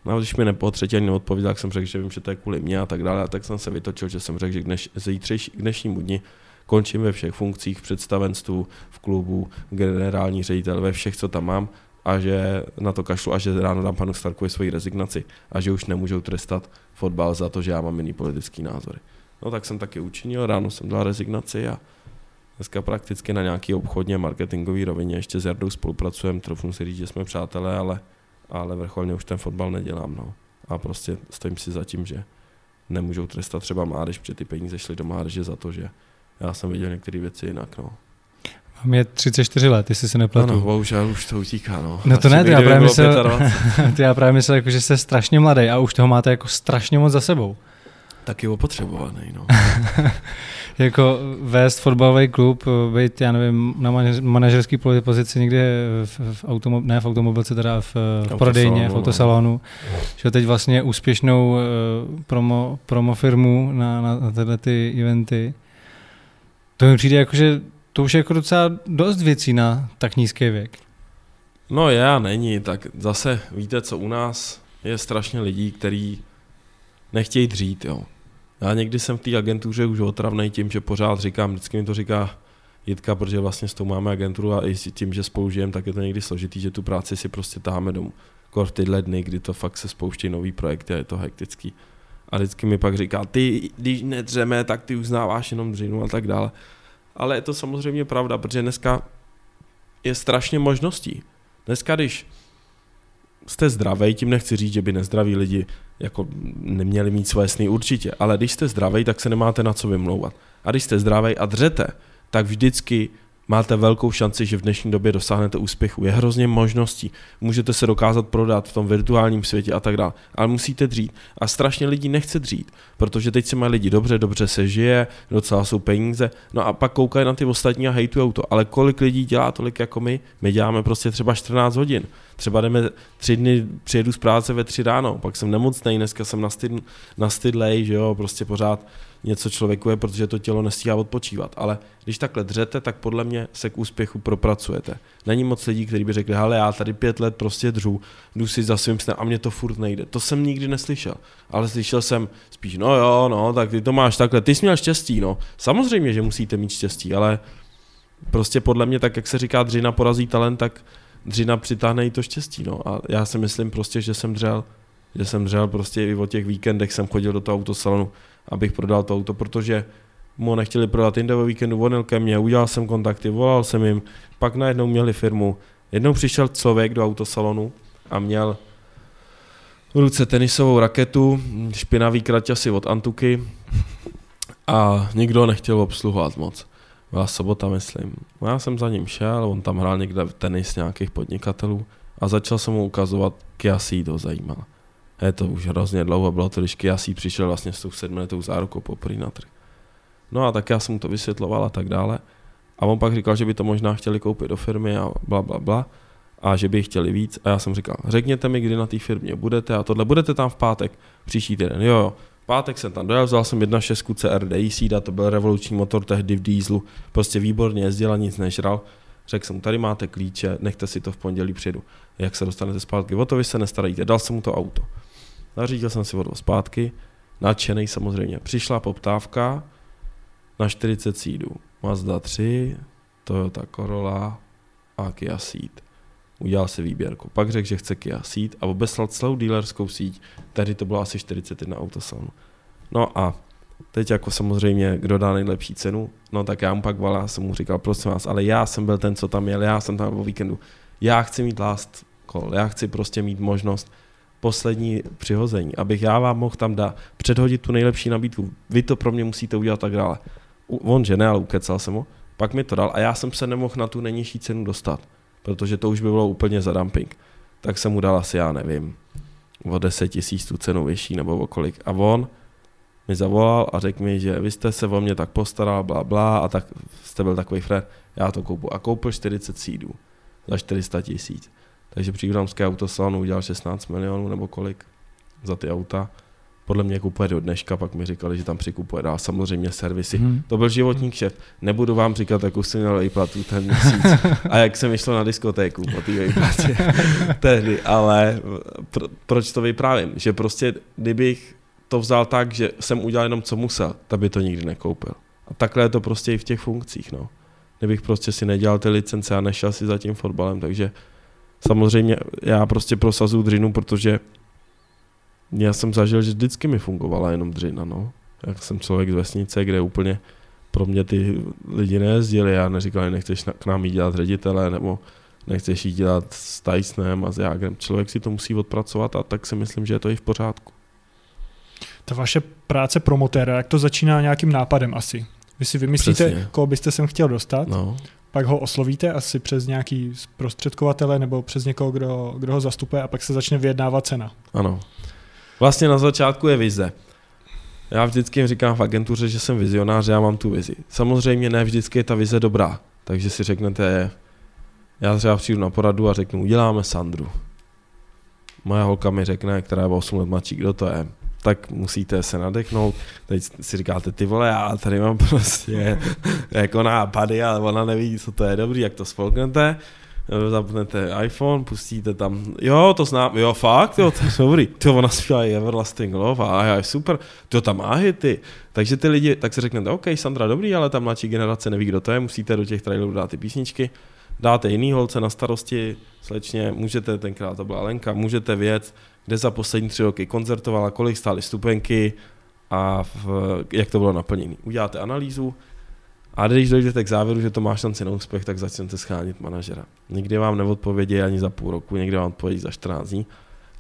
No a když mi nepo třetí ani neodpověděl, tak jsem řekl, že vím, že to je kvůli mě a tak dále. A tak jsem se vytočil, že jsem řekl, že dneš, k dnešnímu dni končím ve všech funkcích v představenstvu, v klubu, generální ředitel, ve všech, co tam mám a že na to kašlu a že ráno dám panu Starkovi svoji rezignaci a že už nemůžou trestat fotbal za to, že já mám jiný politický názory. No tak jsem taky učinil, ráno jsem dal rezignaci a dneska prakticky na nějaký obchodně marketingový rovině ještě s Jardou spolupracujeme, trochu si říct, že jsme přátelé, ale, ale vrcholně už ten fotbal nedělám. No. A prostě stojím si za tím, že nemůžou trestat třeba mládež, protože ty peníze šly do mládeže za to, že já jsem viděl některé věci jinak. No. Mám je 34 let, jestli se nepletu. Ano, bohužel už to utíká, no. No to ne, ty já, právě myslel, [laughs] já právě myslel, jako, že jste strašně mladý a už toho máte jako strašně moc za sebou. Taky opotřebovaný, no. [laughs] jako vést fotbalový klub, být, já nevím, na manažerské pozici někde v, v automo, ne v automobilce, teda v, v prodejně, v no. autosalonu, no. že teď vlastně úspěšnou uh, promo, promo firmu na, na, na tyhle ty eventy. To mi přijde jako, že to už je jako docela dost věcí na tak nízký věk. No a není, tak zase víte, co u nás je strašně lidí, kteří nechtějí dřít, jo. Já někdy jsem v té agentuře už otravnej tím, že pořád říkám, vždycky mi to říká Jitka, protože vlastně s tou máme agenturu a i s tím, že spolu žijeme, tak je to někdy složitý, že tu práci si prostě táháme domů. Kor v tyhle dny, kdy to fakt se spouští nový projekty a je to hektický. A vždycky mi pak říká, ty, když nedřeme, tak ty uznáváš jenom dřinu a tak dále. Ale je to samozřejmě pravda, protože dneska je strašně možností. Dneska, když jste zdravý, tím nechci říct, že by nezdraví lidi jako neměli mít své sny určitě, ale když jste zdravý, tak se nemáte na co vymlouvat. A když jste zdravý a dřete, tak vždycky máte velkou šanci, že v dnešní době dosáhnete úspěchu. Je hrozně možností. Můžete se dokázat prodat v tom virtuálním světě a tak dále. Ale musíte dřít. A strašně lidí nechce dřít, protože teď se mají lidi dobře, dobře se žije, docela jsou peníze. No a pak koukají na ty ostatní a hejtujou to. Ale kolik lidí dělá tolik jako my? My děláme prostě třeba 14 hodin. Třeba jdeme tři dny, přijedu z práce ve tři ráno, pak jsem nemocný, dneska jsem nastydlej, že jo, prostě pořád něco člověku je, protože to tělo nestíhá odpočívat. Ale když takhle dřete, tak podle mě se k úspěchu propracujete. Není moc lidí, kteří by řekli, hele, já tady pět let prostě dřu, jdu si za svým snem a mě to furt nejde. To jsem nikdy neslyšel. Ale slyšel jsem spíš, no jo, no, tak ty to máš takhle, ty jsi měl štěstí, no. Samozřejmě, že musíte mít štěstí, ale prostě podle mě, tak jak se říká, dřina porazí talent, tak dřina přitáhne i to štěstí, no. A já si myslím prostě, že jsem dřel, že jsem dřel prostě i o těch víkendech jsem chodil do toho autosalonu abych prodal to auto, protože mu nechtěli prodat jinde ve víkendu, vonil ke mně, udělal jsem kontakty, volal jsem jim, pak najednou měli firmu. Jednou přišel člověk do autosalonu a měl v ruce tenisovou raketu, špinavý kraťasy od Antuky a nikdo nechtěl obsluhovat moc. Byla sobota, myslím. Já jsem za ním šel, on tam hrál někde tenis nějakých podnikatelů a začal jsem mu ukazovat, Kia to zajímalo je to už hrozně dlouho, bylo to, když Kiasí přišel vlastně s tou sedmiletou zárukou poprvé na trh. No a tak já jsem mu to vysvětloval a tak dále. A on pak říkal, že by to možná chtěli koupit do firmy a bla, bla, bla. A že by chtěli víc. A já jsem říkal, řekněte mi, kdy na té firmě budete a tohle. Budete tam v pátek, příští týden. Jo, jo. V pátek jsem tam dojel, vzal jsem 1.6 CRDI Seeda, to byl revoluční motor tehdy v dieslu. Prostě výborně jezdil a nic nežral. Řekl jsem, tady máte klíče, nechte si to v pondělí přijedu. Jak se dostanete zpátky? O to vy se nestarajíte. Dal jsem mu to auto. Zařídil jsem si vodu zpátky, nadšený samozřejmě. Přišla poptávka na 40 sídů. Mazda 3, Toyota Corolla a Kia Ceed. Udělal si výběrku. Pak řekl, že chce Kia Ceed a obeslal celou dealerskou síť. Tehdy to bylo asi 41 autosalonů. No a teď jako samozřejmě, kdo dá nejlepší cenu, no tak já mu pak volal, jsem mu říkal, prosím vás, ale já jsem byl ten, co tam jel, já jsem tam o víkendu. Já chci mít last call, já chci prostě mít možnost poslední přihození, abych já vám mohl tam dát, předhodit tu nejlepší nabídku. Vy to pro mě musíte udělat tak dále. On že ne, ale ukecal jsem ho. Pak mi to dal a já jsem se nemohl na tu nejnižší cenu dostat, protože to už by bylo úplně za dumping. Tak jsem mu dal asi, já nevím, o 10 tisíc tu cenu vyšší nebo o kolik. A on mi zavolal a řekl mi, že vy jste se o mě tak postaral, bla, bla, a tak jste byl takový frér, já to koupu. A koupil 40 sídů za 400 tisíc. Takže příbramské autosalon udělal 16 milionů nebo kolik za ty auta. Podle mě kupuje do dneška, pak mi říkali, že tam přikupuje dál samozřejmě servisy. Hmm. To byl životní kšeft. Nebudu vám říkat, jakou jsem měl výplatu ten měsíc [laughs] a jak jsem vyšel na diskotéku po té výplatě [laughs] tehdy, ale pro, proč to vyprávím? Že prostě, kdybych to vzal tak, že jsem udělal jenom co musel, tak by to nikdy nekoupil. A takhle je to prostě i v těch funkcích. No. Kdybych prostě si nedělal ty licence a nešel si za tím fotbalem, takže samozřejmě já prostě prosazuju dřinu, protože já jsem zažil, že vždycky mi fungovala jenom dřina. No. Jak jsem člověk z vesnice, kde úplně pro mě ty lidi nejezdili, já neříkal, nechceš k nám jít dělat ředitele, nebo nechceš jít dělat s Tysonem a s Jágrem. Člověk si to musí odpracovat a tak si myslím, že je to i v pořádku. Ta vaše práce promotéra, jak to začíná nějakým nápadem asi? Vy si vymyslíte, Přesně. koho byste sem chtěl dostat, no. Pak ho oslovíte asi přes nějaký prostředkovatele nebo přes někoho, kdo, kdo ho zastupuje a pak se začne vyjednávat cena. Ano. Vlastně na začátku je vize. Já vždycky říkám v agentuře, že jsem vizionář, já mám tu vizi. Samozřejmě ne vždycky je ta vize dobrá, takže si řeknete, já třeba přijdu na poradu a řeknu, uděláme Sandru. Moje holka mi řekne, která je 8 let mladší, kdo to je tak musíte se nadechnout. Teď si říkáte, ty vole, já tady mám [laughs] prostě jako nápady, ale ona neví, co to je dobrý, jak to spolknete zapnete iPhone, pustíte tam, jo, to znám, jo, fakt, jo, to je dobrý, [laughs] to ona zpívá Everlasting Love a já, super, to tam má hity. Takže ty lidi, tak si řeknete, OK, Sandra, dobrý, ale ta mladší generace neví, kdo to je, musíte do těch trailerů dát ty písničky, dáte jiný holce na starosti, slečně, můžete, tenkrát to byla Lenka, můžete věc, kde za poslední tři roky koncertovala, kolik stály stupenky a v, jak to bylo naplněné. Uděláte analýzu a když dojdete k závěru, že to má šanci na úspěch, tak začnete schánit manažera. Někdy vám neodpovědí ani za půl roku, někdy vám odpovědí za 14 dní.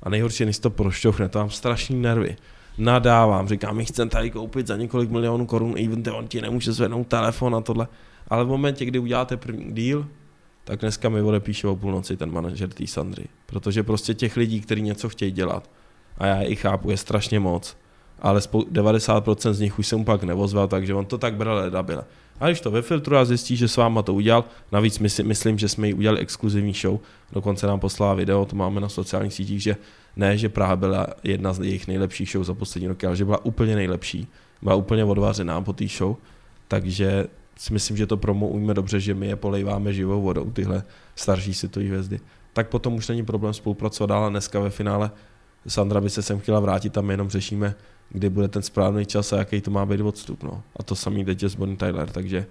A nejhorší, než to prošťouchne, to mám strašný nervy. Nadávám, říkám, my chceme tady koupit za několik milionů korun event, on ti nemůže zvednout telefon a tohle. Ale v momentě, kdy uděláte první deal, tak dneska mi odepíše o půlnoci ten manažer té Sandry. Protože prostě těch lidí, kteří něco chtějí dělat, a já i chápu, je strašně moc, ale 90% z nich už jsem pak nevozval, takže on to tak bere ledabile. A když to vyfiltruje a zjistí, že s váma to udělal, navíc my si, myslím, že jsme ji udělali exkluzivní show, dokonce nám poslala video, to máme na sociálních sítích, že ne, že Praha byla jedna z jejich nejlepších show za poslední roky, ale že byla úplně nejlepší, byla úplně odvařená po té show, takže si myslím, že to promo umíme dobře, že my je polejváme živou vodou, tyhle starší světové hvězdy. Tak potom už není problém spolupracovat dál a dneska ve finále Sandra by se sem chtěla vrátit, tam jenom řešíme, kdy bude ten správný čas a jaký to má být odstup. No. A to samý teď je s Bonnie Tyler, takže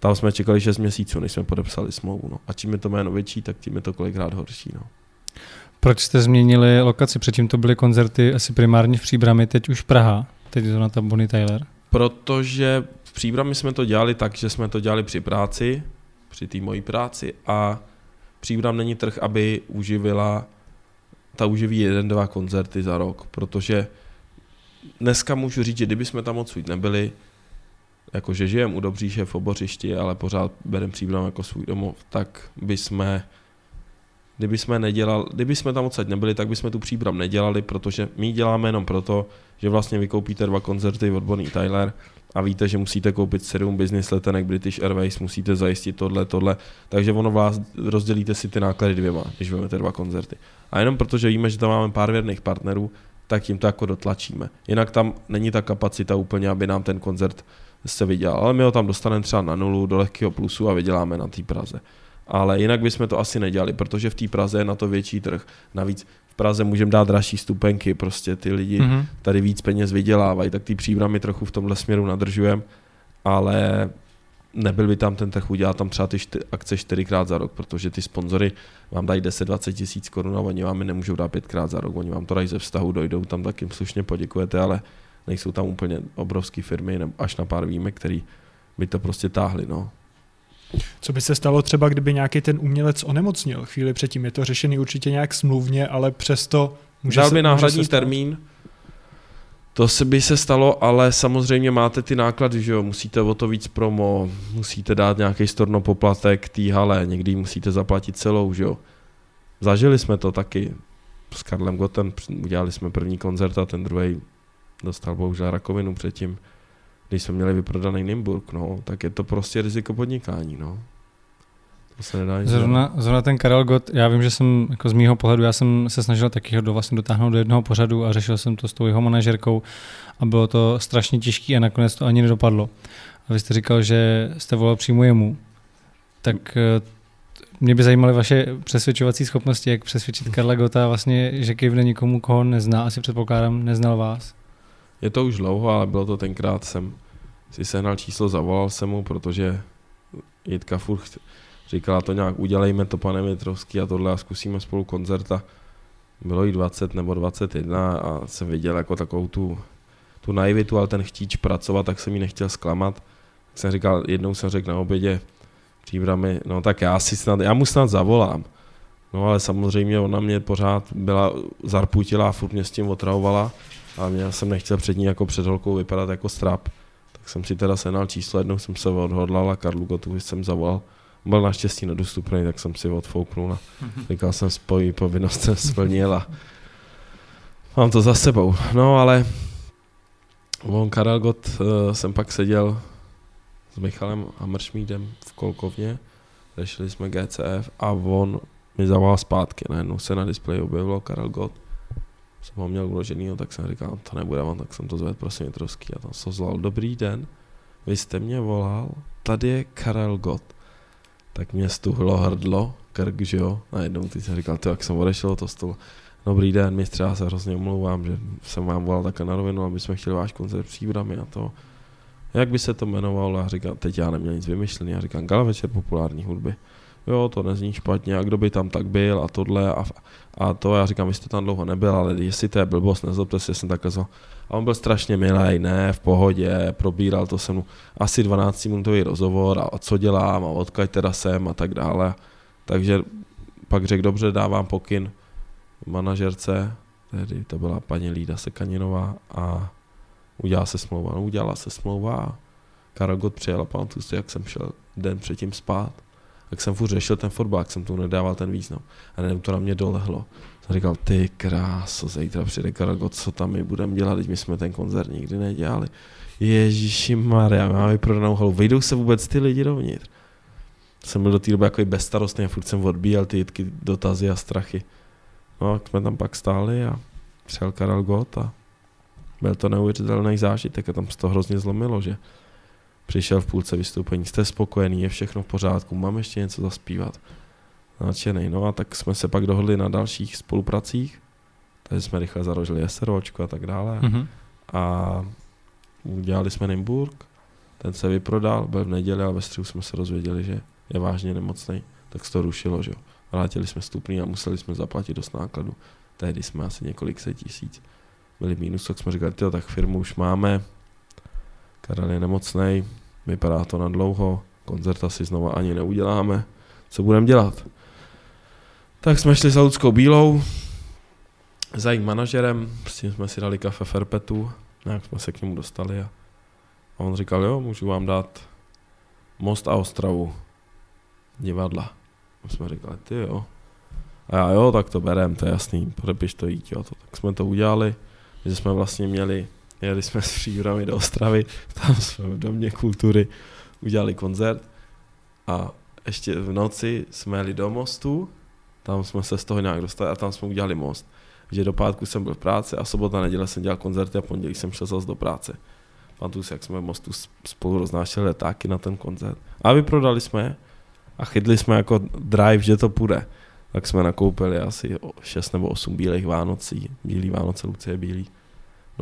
tam jsme čekali 6 měsíců, než jsme podepsali smlouvu. No. A čím je to jméno větší, tak tím je to kolikrát horší. No. Proč jste změnili lokaci? Předtím to byly koncerty asi primárně v Příbrami, teď už Praha, teď je to na ta Bonnie Tyler. Protože Příbrami jsme to dělali tak, že jsme to dělali při práci, při té mojí práci a Příbram není trh, aby uživila, ta uživí jeden, dva koncerty za rok, protože dneska můžu říct, že kdyby jsme tam odsud nebyli, jakože žijeme u Dobříše v obořišti, ale pořád bereme Příbram jako svůj domov, tak by jsme kdyby jsme, nedělali, kdyby jsme tam odsaď nebyli, tak bychom tu příbram nedělali, protože my děláme jenom proto, že vlastně vykoupíte dva koncerty od Bonnie Tyler a víte, že musíte koupit sedm business letenek British Airways, musíte zajistit tohle, tohle, takže ono vás rozdělíte si ty náklady dvěma, když vezmete dva koncerty. A jenom protože víme, že tam máme pár věrných partnerů, tak tím to jako dotlačíme. Jinak tam není ta kapacita úplně, aby nám ten koncert se vydělal. Ale my ho tam dostaneme třeba na nulu, do lehkého plusu a vyděláme na té Praze. Ale jinak bychom to asi nedělali, protože v té Praze je na to větší trh. Navíc v Praze můžeme dát dražší stupenky, prostě ty lidi mm-hmm. tady víc peněz vydělávají, tak ty příbramy trochu v tomhle směru nadržujeme, ale nebyl by tam ten trh udělat tam třeba ty šty, akce čtyřikrát za rok, protože ty sponzory vám dají 10-20 tisíc korun a oni vám je nemůžou dát pětkrát za rok, oni vám to dají ze vztahu, dojdou tam, tak jim slušně poděkujete, ale nejsou tam úplně obrovské firmy, až na pár výjimek, který by to prostě táhli. No. Co by se stalo třeba, kdyby nějaký ten umělec onemocnil chvíli předtím? Je to řešený určitě nějak smluvně, ale přesto může Dal by náhradní termín, to se by se stalo, ale samozřejmě máte ty náklady, že jo, musíte o to víc promo, musíte dát nějaký storno poplatek té hale, někdy musíte zaplatit celou, že jo. Zažili jsme to taky s Karlem Gotem, udělali jsme první koncert a ten druhý dostal bohužel rakovinu předtím když jsme měli vyprodaný Nimburg, no, tak je to prostě riziko podnikání, no. To se nedá Zrovna, zrovna ten Karel Gott, já vím, že jsem jako z mýho pohledu, já jsem se snažil taky ho do, vlastně dotáhnout do jednoho pořadu a řešil jsem to s tou jeho manažerkou a bylo to strašně těžké a nakonec to ani nedopadlo. A vy jste říkal, že jste volal přímo jemu. Tak eh, mě by zajímaly vaše přesvědčovací schopnosti, jak přesvědčit Karla Gota vlastně, že kivne nikomu, koho nezná, asi předpokládám, neznal vás. Je to už dlouho, ale bylo to tenkrát, jsem si sehnal číslo, zavolal jsem mu, protože Jitka furt říkala to nějak, udělejme to pane Mitrovský a tohle a zkusíme spolu koncert a bylo jí 20 nebo 21 a jsem viděl jako takovou tu, tu naivitu, ale ten chtíč pracovat, tak jsem jí nechtěl zklamat. Tak jsem říkal, jednou jsem řekl na obědě příbramy, no tak já si snad, já mu snad zavolám. No ale samozřejmě ona mě pořád byla zarputilá a furt mě s tím otravovala a já jsem nechtěl před ní jako před holkou vypadat jako strap. Tak jsem si teda senal číslo, jednou jsem se odhodlal a Karlu Gotu jsem zavolal. Byl naštěstí nedostupný, tak jsem si odfouknul a říkal jsem spojí, povinnost jsem splnil a mám to za sebou. No ale on Karel Gott uh, jsem pak seděl s Michalem Hammerschmiedem v Kolkovně, řešili jsme GCF a on mi zavolal zpátky. Najednou se na displeji objevilo Karel Gott. Jsem ho měl uložený, tak jsem říkal, to nebude on, tak jsem to zvedl prosím Mitrovský a tam se zval, dobrý den, vy jste mě volal, tady je Karel Gott. Tak mě stuhlo hrdlo, krk, že jo, najednou ty jsem říkal, ty jak jsem odešel to stolu. Dobrý den, mistře, já se hrozně omlouvám, že jsem vám volal takhle na rovinu, aby jsme chtěli váš koncert příbramy a to. Jak by se to jmenovalo? Já říkám, teď já neměl nic vymyšlený, já říkám, gala večer populární hudby. Jo, to nezní špatně, a kdo by tam tak byl a tohle a, a to, já říkám, vy jste tam dlouho nebyl, ale jestli to je blbost, nezlobte si, jsem takhle zval. A on byl strašně milý, ne, v pohodě, probíral to se mnou asi 12 minutový rozhovor a, co dělám a odkud teda jsem a tak dále. Takže pak řekl, dobře, dávám pokyn manažerce, tehdy to byla paní Lída Sekaninová a udělala se smlouva. No, udělala se smlouva a Karel Gott přijel a pamatuju si, jak jsem šel den předtím spát. Jak jsem furt řešil ten fotbal, jsem tu nedával ten význam. A nevím, to na mě dolehlo. Jsem říkal, ty kráso, zítra přijde Karel Gott, co tam my budeme dělat, teď my jsme ten koncert nikdy nedělali. Ježíši Maria, máme vyprodanou halu, vejdou se vůbec ty lidi dovnitř. Jsem byl do té doby jako bezstarostný a furt jsem odbíjel ty jitky, dotazy a strachy. No, jak jsme tam pak stáli a přijel Karel Gott a byl to neuvěřitelný zážitek a tam se to hrozně zlomilo, že přišel v půlce vystoupení, jste spokojený, je všechno v pořádku, mám ještě něco zaspívat. Nadšený, no a tak jsme se pak dohodli na dalších spolupracích, takže jsme rychle zarožili SROčko a tak dále. Mm-hmm. A udělali jsme Nimburg, ten se vyprodal, byl v neděli a ve středu jsme se dozvěděli, že je vážně nemocný, tak se to rušilo, že jo. Vrátili jsme stupný a museli jsme zaplatit dost nákladu. Tehdy jsme asi několik set tisíc byli mínus, tak jsme říkali, tak firmu už máme, Karel je nemocný, vypadá to na dlouho, koncert asi znova ani neuděláme, co budeme dělat? Tak jsme šli za Ludskou Bílou, za jejím manažerem, s tím jsme si dali kafe Ferpetu, nějak jsme se k němu dostali a, a on říkal, jo, můžu vám dát Most a Ostravu divadla. A jsme říkali, ty jo. A já jo, tak to berem, to je jasný, podepiš to jít, jo. To, tak jsme to udělali, že jsme vlastně měli, jeli jsme s příbrami do Ostravy, tam jsme v Domě kultury udělali koncert a ještě v noci jsme jeli do mostu, tam jsme se z toho nějak dostali a tam jsme udělali most. Že do pátku jsem byl v práci a sobota, neděle jsem dělal koncerty a pondělí jsem šel zase do práce. Pamatuju si, jak jsme v mostu spolu roznášeli letáky na ten koncert. A vyprodali jsme a chytli jsme jako drive, že to půjde. Tak jsme nakoupili asi 6 nebo 8 bílých Vánocí. Bílý Vánoce, Lucie bílý.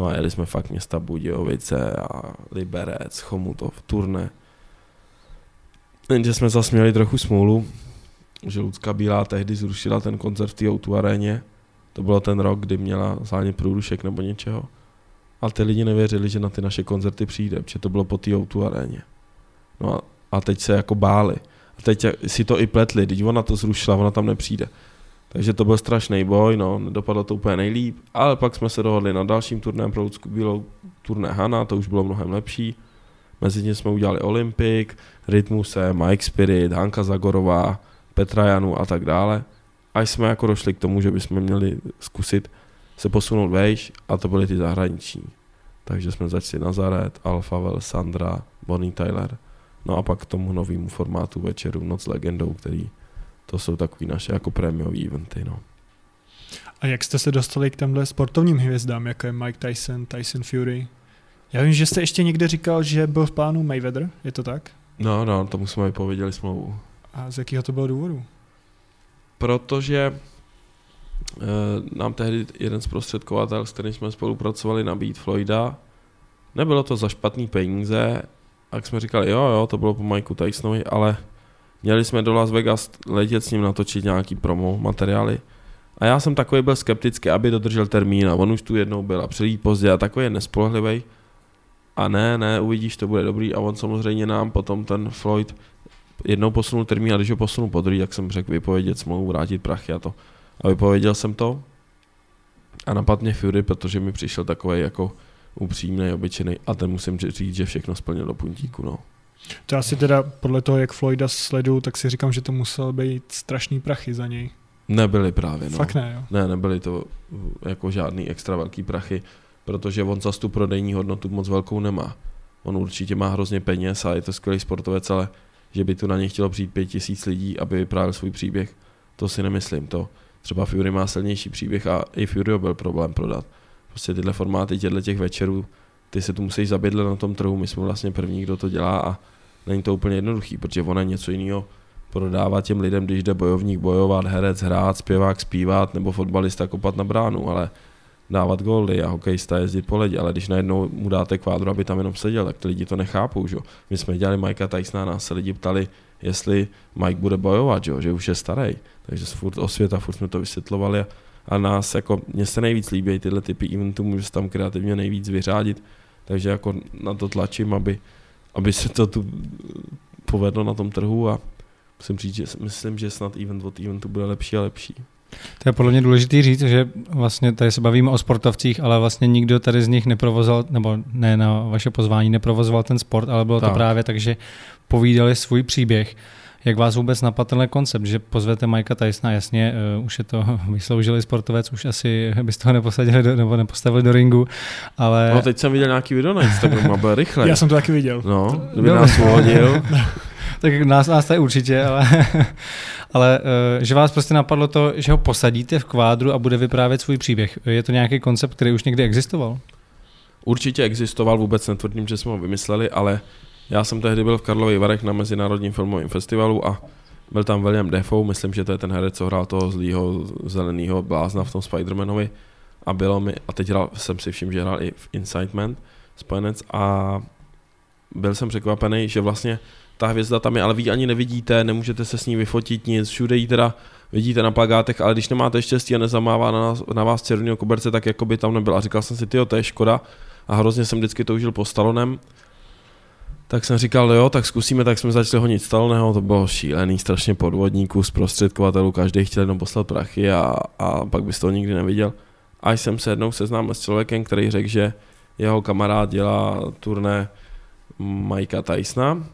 No a jeli jsme fakt města Budějovice a Liberec, Chomutov, Turné. Jenže jsme zase měli trochu smůlu, že Lucka Bílá tehdy zrušila ten koncert v té Outu aréně. To bylo ten rok, kdy měla zánět průdušek nebo něčeho. A ty lidi nevěřili, že na ty naše koncerty přijde, protože to bylo po té Outu aréně. No a, a teď se jako báli. A teď si to i pletli, když ona to zrušila, ona tam nepřijde. Takže to byl strašný boj, no, nedopadlo to úplně nejlíp, ale pak jsme se dohodli na dalším turném pro Lucku Bílou, turné Hana, to už bylo mnohem lepší. Mezi tím jsme udělali Olympic, Rytmuse, Mike Spirit, Hanka Zagorová, Petra Janu a tak dále. A jsme jako došli k tomu, že bychom měli zkusit se posunout vejš a to byly ty zahraniční. Takže jsme začali Nazaret, Alphavel, Sandra, Bonnie Tyler No a pak k tomu novému formátu večeru Noc legendou, který to jsou takový naše jako prémiový eventy. No. A jak jste se dostali k těmhle sportovním hvězdám, jako je Mike Tyson, Tyson Fury? Já vím, že jste ještě někde říkal, že byl v plánu Mayweather, je to tak? No, no, tomu jsme vypověděli smlouvu. A z jakého to bylo důvodu? Protože e, nám tehdy jeden z prostředkovatel, s kterým jsme spolupracovali, nabít Floyda. Nebylo to za špatný peníze, jak jsme říkali, jo, jo, to bylo po Mikeu Tysonovi, ale měli jsme do Las Vegas letět s ním natočit nějaký promo materiály. A já jsem takový byl skeptický, aby dodržel termín a on už tu jednou byl a přijít pozdě a takový je nespolehlivý. A ne, ne, uvidíš, to bude dobrý. A on samozřejmě nám potom ten Floyd jednou posunul termín a když ho posunul po druhý, tak jsem řekl vypovědět smlouvu, vrátit prachy a to. A vypověděl jsem to. A napadl mě Fury, protože mi přišel takový jako upřímný, obyčejný a ten musím říct, že všechno splnil do puntíku. No. To asi teda podle toho, jak Floyda sleduju, tak si říkám, že to musel být strašný prachy za něj. Nebyly právě, no. Fakt ne, jo? Ne, nebyly to jako žádný extra velký prachy, protože on zase tu prodejní hodnotu moc velkou nemá. On určitě má hrozně peněz a je to skvělý sportovec, ale že by tu na ně chtělo přijít pět tisíc lidí, aby vyprávěl svůj příběh, to si nemyslím. To třeba Fury má silnější příběh a i Fury byl problém prodat. Prostě tyhle formáty těchto těch večerů, ty se tu musíš zabydlet na tom trhu, my jsme vlastně první, kdo to dělá a není to úplně jednoduchý, protože je něco jiného prodávat těm lidem, když jde bojovník bojovat, herec hrát, zpěvák zpívat nebo fotbalista kopat na bránu, ale dávat góly a hokejista jezdit po ledě, ale když najednou mu dáte kvádro, aby tam jenom seděl, tak ty lidi to nechápou. Že? My jsme dělali Mikea Tysona, nás se lidi ptali, jestli Mike bude bojovat, že, že už je starý. Takže furt osvěta, furt jsme to vysvětlovali a, a nás, jako, mně se nejvíc líbí tyhle typy eventů, můžu se tam kreativně nejvíc vyřádit, takže jako na to tlačím, aby, aby se to tu povedlo na tom trhu a musím říct, že myslím, že snad event od eventu bude lepší a lepší. To je podle mě důležité říct, že vlastně tady se bavíme o sportovcích, ale vlastně nikdo tady z nich neprovozoval, nebo ne na vaše pozvání neprovozoval ten sport, ale bylo tak. to právě tak, že povídali svůj příběh. Jak vás vůbec napadl tenhle koncept, že pozvete Majka Tysona, jasně, uh, už je to [laughs] vysloužilý sportovec, už asi [laughs] byste ho neposadili do, nebo nepostavili do ringu, ale... No teď jsem viděl nějaký video na Instagramu byl rychle. Já jsem to taky viděl. No, kdyby nás uhodil. [laughs] tak nás, nás tady určitě, ale, ale uh, že vás prostě napadlo to, že ho posadíte v kvádru a bude vyprávět svůj příběh. Je to nějaký koncept, který už někdy existoval? Určitě existoval, vůbec netvrdím, že jsme ho vymysleli, ale já jsem tehdy byl v Karlových Varech na Mezinárodním filmovém festivalu a byl tam William Defoe, myslím, že to je ten herec, co hrál toho zlýho zeleného blázna v tom Spider-Manovi a bylo mi, a teď hrál, jsem si všiml, že hrál i v Incitement spojenec a byl jsem překvapený, že vlastně ta hvězda tam je, ale vy ani nevidíte, nemůžete se s ní vyfotit nic, všude ji teda vidíte na plagátech, ale když nemáte štěstí a nezamává na, nás, na vás červeného koberce, tak jako by tam nebyl. A říkal jsem si, tyjo, to je škoda a hrozně jsem vždycky toužil po Stalonem. Tak jsem říkal, jo, tak zkusíme, tak jsme začali honit Staloneho, to bylo šílený, strašně podvodníků, zprostředkovatelů, každý chtěl jenom poslat prachy a, a pak bys to nikdy neviděl. A jsem se jednou seznámil s člověkem, který řekl, že jeho kamarád dělá turné Majka Tysona,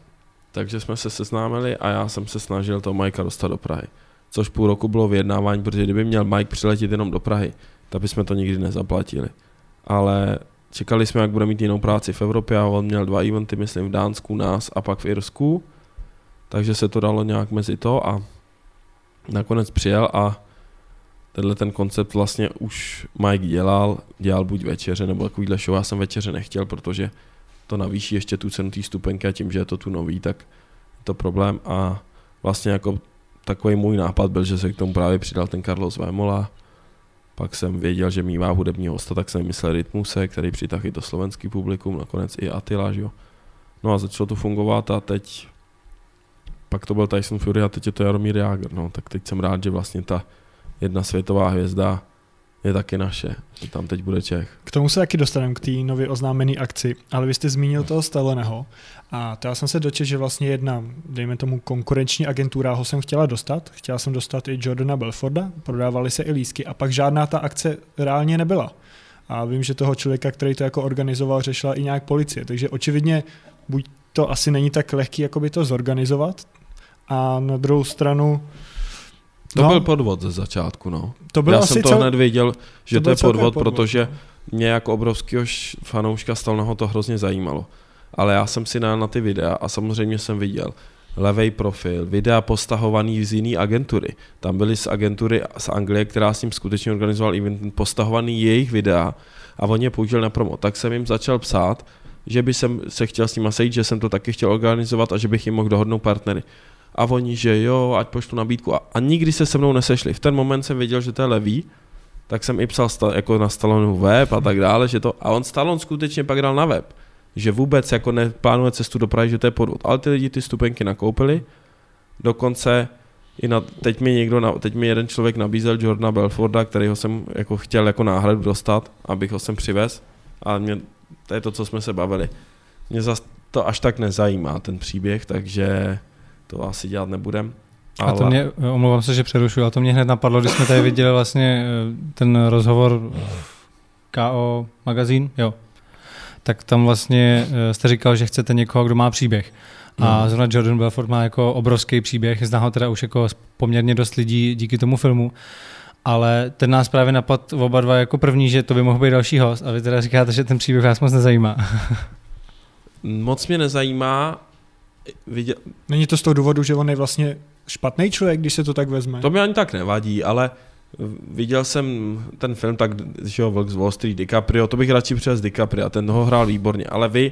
takže jsme se seznámili a já jsem se snažil toho Majka dostat do Prahy. Což půl roku bylo vyjednávání, protože kdyby měl Mike přiletět jenom do Prahy, tak bychom to nikdy nezaplatili. Ale čekali jsme, jak bude mít jinou práci v Evropě a on měl dva eventy, myslím v Dánsku, nás a pak v Irsku. Takže se to dalo nějak mezi to a nakonec přijel a tenhle ten koncept vlastně už Mike dělal, dělal buď večeře nebo takovýhle show, já jsem večeře nechtěl, protože to navýší ještě tu cenu té stupenky a tím, že je to tu nový, tak je to problém. A vlastně jako takový můj nápad byl, že se k tomu právě přidal ten Carlos Vémola, pak jsem věděl, že mývá hudební hosta, tak jsem myslel Rytmuse, který přitahl i to slovenský publikum, nakonec i Attila, že jo. No a začalo to fungovat a teď pak to byl Tyson Fury a teď je to Jaromír Jágr, no, tak teď jsem rád, že vlastně ta jedna světová hvězda je taky naše, že tam teď bude Čech. K tomu se taky dostaneme, k té nově oznámené akci, ale vy jste zmínil toho Staloneho a to já jsem se dočetl, že vlastně jedna, dejme tomu konkurenční agentura ho jsem chtěla dostat, chtěla jsem dostat i Jordana Belforda, prodávali se i lísky a pak žádná ta akce reálně nebyla. A vím, že toho člověka, který to jako organizoval, řešila i nějak policie, takže očividně buď to asi není tak lehký, jako by to zorganizovat, a na druhou stranu to no. byl podvod ze začátku, no. To byl Já asi jsem to cel... hned věděl, že to, to je podvod, podvod, protože mě jako obrovského fanouška Stalného to hrozně zajímalo. ale já jsem si najel na ty videa a samozřejmě jsem viděl levej profil, videa postahovaný z jiné agentury. Tam byly z agentury z Anglie, která s ním skutečně organizoval event, postahovaný jejich videa a on je použil na promo. Tak jsem jim začal psát, že by jsem se chtěl s nima sejít, že jsem to taky chtěl organizovat a že bych jim mohl dohodnout partnery. A oni, že jo, ať pošlu nabídku. A, a nikdy se se mnou nesešli. V ten moment jsem věděl, že to je levý, tak jsem i psal sta, jako na Stallonu web a tak dále, že to, a on Stallon skutečně pak dal na web, že vůbec jako neplánuje cestu do Prahy, že to je podvod. Ale ty lidi ty stupenky nakoupili, dokonce i na, teď mi někdo, teď mi jeden člověk nabízel Jordana Belforda, kterýho jsem jako chtěl jako náhradu dostat, abych ho sem přivez a mě, to je to, co jsme se bavili. Mě zase to až tak nezajímá, ten příběh, takže to asi dělat nebudem. Ale... A to mě, omlouvám se, že přerušuju, ale to mě hned napadlo, když jsme tady viděli vlastně eh, ten rozhovor KO magazín, jo. Tak tam vlastně eh, jste říkal, že chcete někoho, kdo má příběh. A no. zrovna Jordan Belfort má jako obrovský příběh, zná ho teda už jako poměrně dost lidí díky tomu filmu, ale ten nás právě napad oba dva jako první, že to by mohl být další host a vy teda říkáte, že ten příběh vás moc nezajímá. [laughs] moc mě nezajímá. Viděl... Není to z toho důvodu, že on je vlastně špatný člověk, když se to tak vezme? To mi ani tak nevadí, ale viděl jsem ten film, tak, že jo, Vlk z Wall Street, DiCaprio, to bych radši přes DiCaprio, ten ho hrál výborně, ale vy,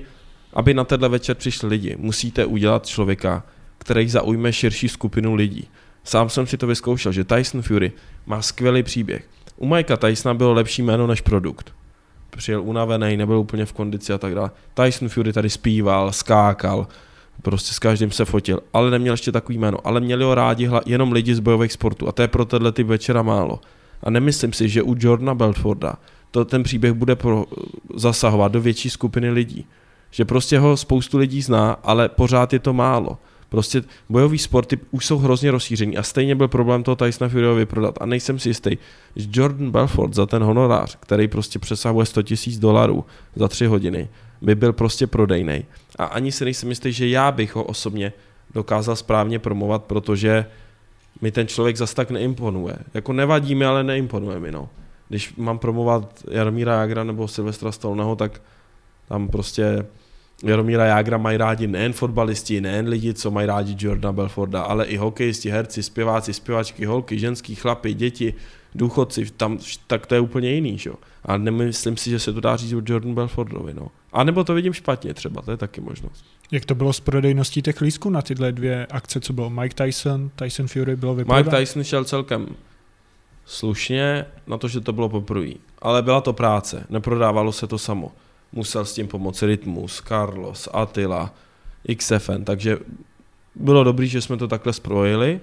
aby na tenhle večer přišli lidi, musíte udělat člověka, který zaujme širší skupinu lidí. Sám jsem si to vyzkoušel, že Tyson Fury má skvělý příběh. U Mikea Tysona bylo lepší jméno než produkt. Přijel unavený, nebyl úplně v kondici a tak dále. Tyson Fury tady zpíval, skákal, prostě s každým se fotil, ale neměl ještě takový jméno, ale měli ho rádi hla, jenom lidi z bojových sportů a to je pro tenhle ty večera málo. A nemyslím si, že u Jordana Belforda to ten příběh bude pro, zasahovat do větší skupiny lidí. Že prostě ho spoustu lidí zná, ale pořád je to málo. Prostě bojový sporty už jsou hrozně rozšířený a stejně byl problém toho Tysona Furyo vyprodat. A nejsem si jistý, že Jordan Belfort za ten honorář, který prostě přesahuje 100 000 dolarů za tři hodiny, by byl prostě prodejný. A ani si nejsem jistý, že já bych ho osobně dokázal správně promovat, protože mi ten člověk zas tak neimponuje. Jako nevadí mi, ale neimponuje mi, no. Když mám promovat Jaromíra Jagra nebo Silvestra Stolného, tak tam prostě Jaromíra Jágra mají rádi nejen fotbalisti, nejen lidi, co mají rádi Jordana Belforda, ale i hokejisti, herci, zpěváci, zpěvačky, holky, ženský, chlapy, děti, důchodci, tam, tak to je úplně jiný, že? A nemyslím si, že se to dá říct o Jordan Belfordovi, no. A nebo to vidím špatně třeba, to je taky možnost. Jak to bylo s prodejností těch lístků na tyhle dvě akce, co bylo Mike Tyson, Tyson Fury bylo vyprodat? Mike Tyson šel celkem slušně na to, že to bylo poprvé. Ale byla to práce, neprodávalo se to samo. Musel s tím pomoci Rytmus, Carlos, Attila, XFN, takže bylo dobrý, že jsme to takhle spojili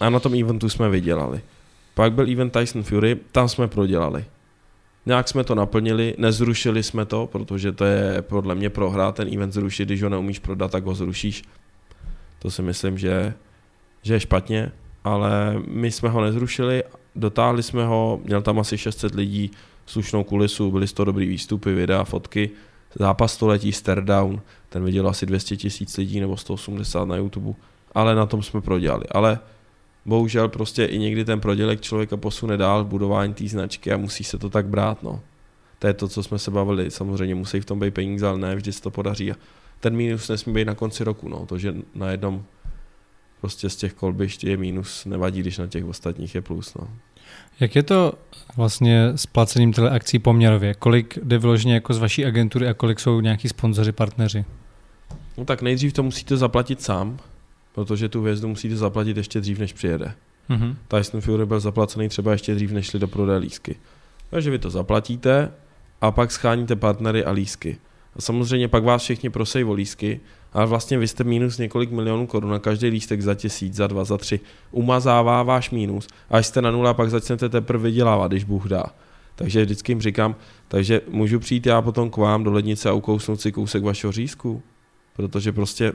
a na tom eventu jsme vydělali. Pak byl event Tyson Fury, tam jsme prodělali. Nějak jsme to naplnili, nezrušili jsme to, protože to je podle mě prohra ten event zrušit, když ho neumíš prodat, tak ho zrušíš. To si myslím, že, že je špatně, ale my jsme ho nezrušili, dotáhli jsme ho, měl tam asi 600 lidí, slušnou kulisu, byly to dobrý výstupy, videa, fotky. Zápas století Stardown, ten viděl asi 200 tisíc lidí nebo 180 na YouTube, ale na tom jsme prodělali. Ale bohužel prostě i někdy ten prodělek člověka posune dál v budování té značky a musí se to tak brát, no. To je to, co jsme se bavili. Samozřejmě musí v tom být peníze, ale ne vždy se to podaří. A ten mínus nesmí být na konci roku, no. To, že na jednom prostě z těch kolbišť je mínus, nevadí, když na těch ostatních je plus, no. Jak je to vlastně s placením teleakcí poměrově? Kolik jde vyloženě jako z vaší agentury a kolik jsou nějaký sponzoři, partneři? No tak nejdřív to musíte zaplatit sám, protože tu hvězdu musíte zaplatit ještě dřív, než přijede. Mm-hmm. Tyson Fury byl zaplacený třeba ještě dřív, než šli do prodé lísky. Takže vy to zaplatíte a pak scháníte partnery a lísky. A samozřejmě pak vás všichni prosej o lísky, ale vlastně vy jste minus několik milionů korun na každý lístek za tisíc, za dva, za tři. Umazává váš minus a až jste na nula, pak začnete teprve vydělávat, když Bůh dá. Takže vždycky jim říkám, takže můžu přijít já potom k vám do lednice a ukousnout si kousek vašeho řízku, protože prostě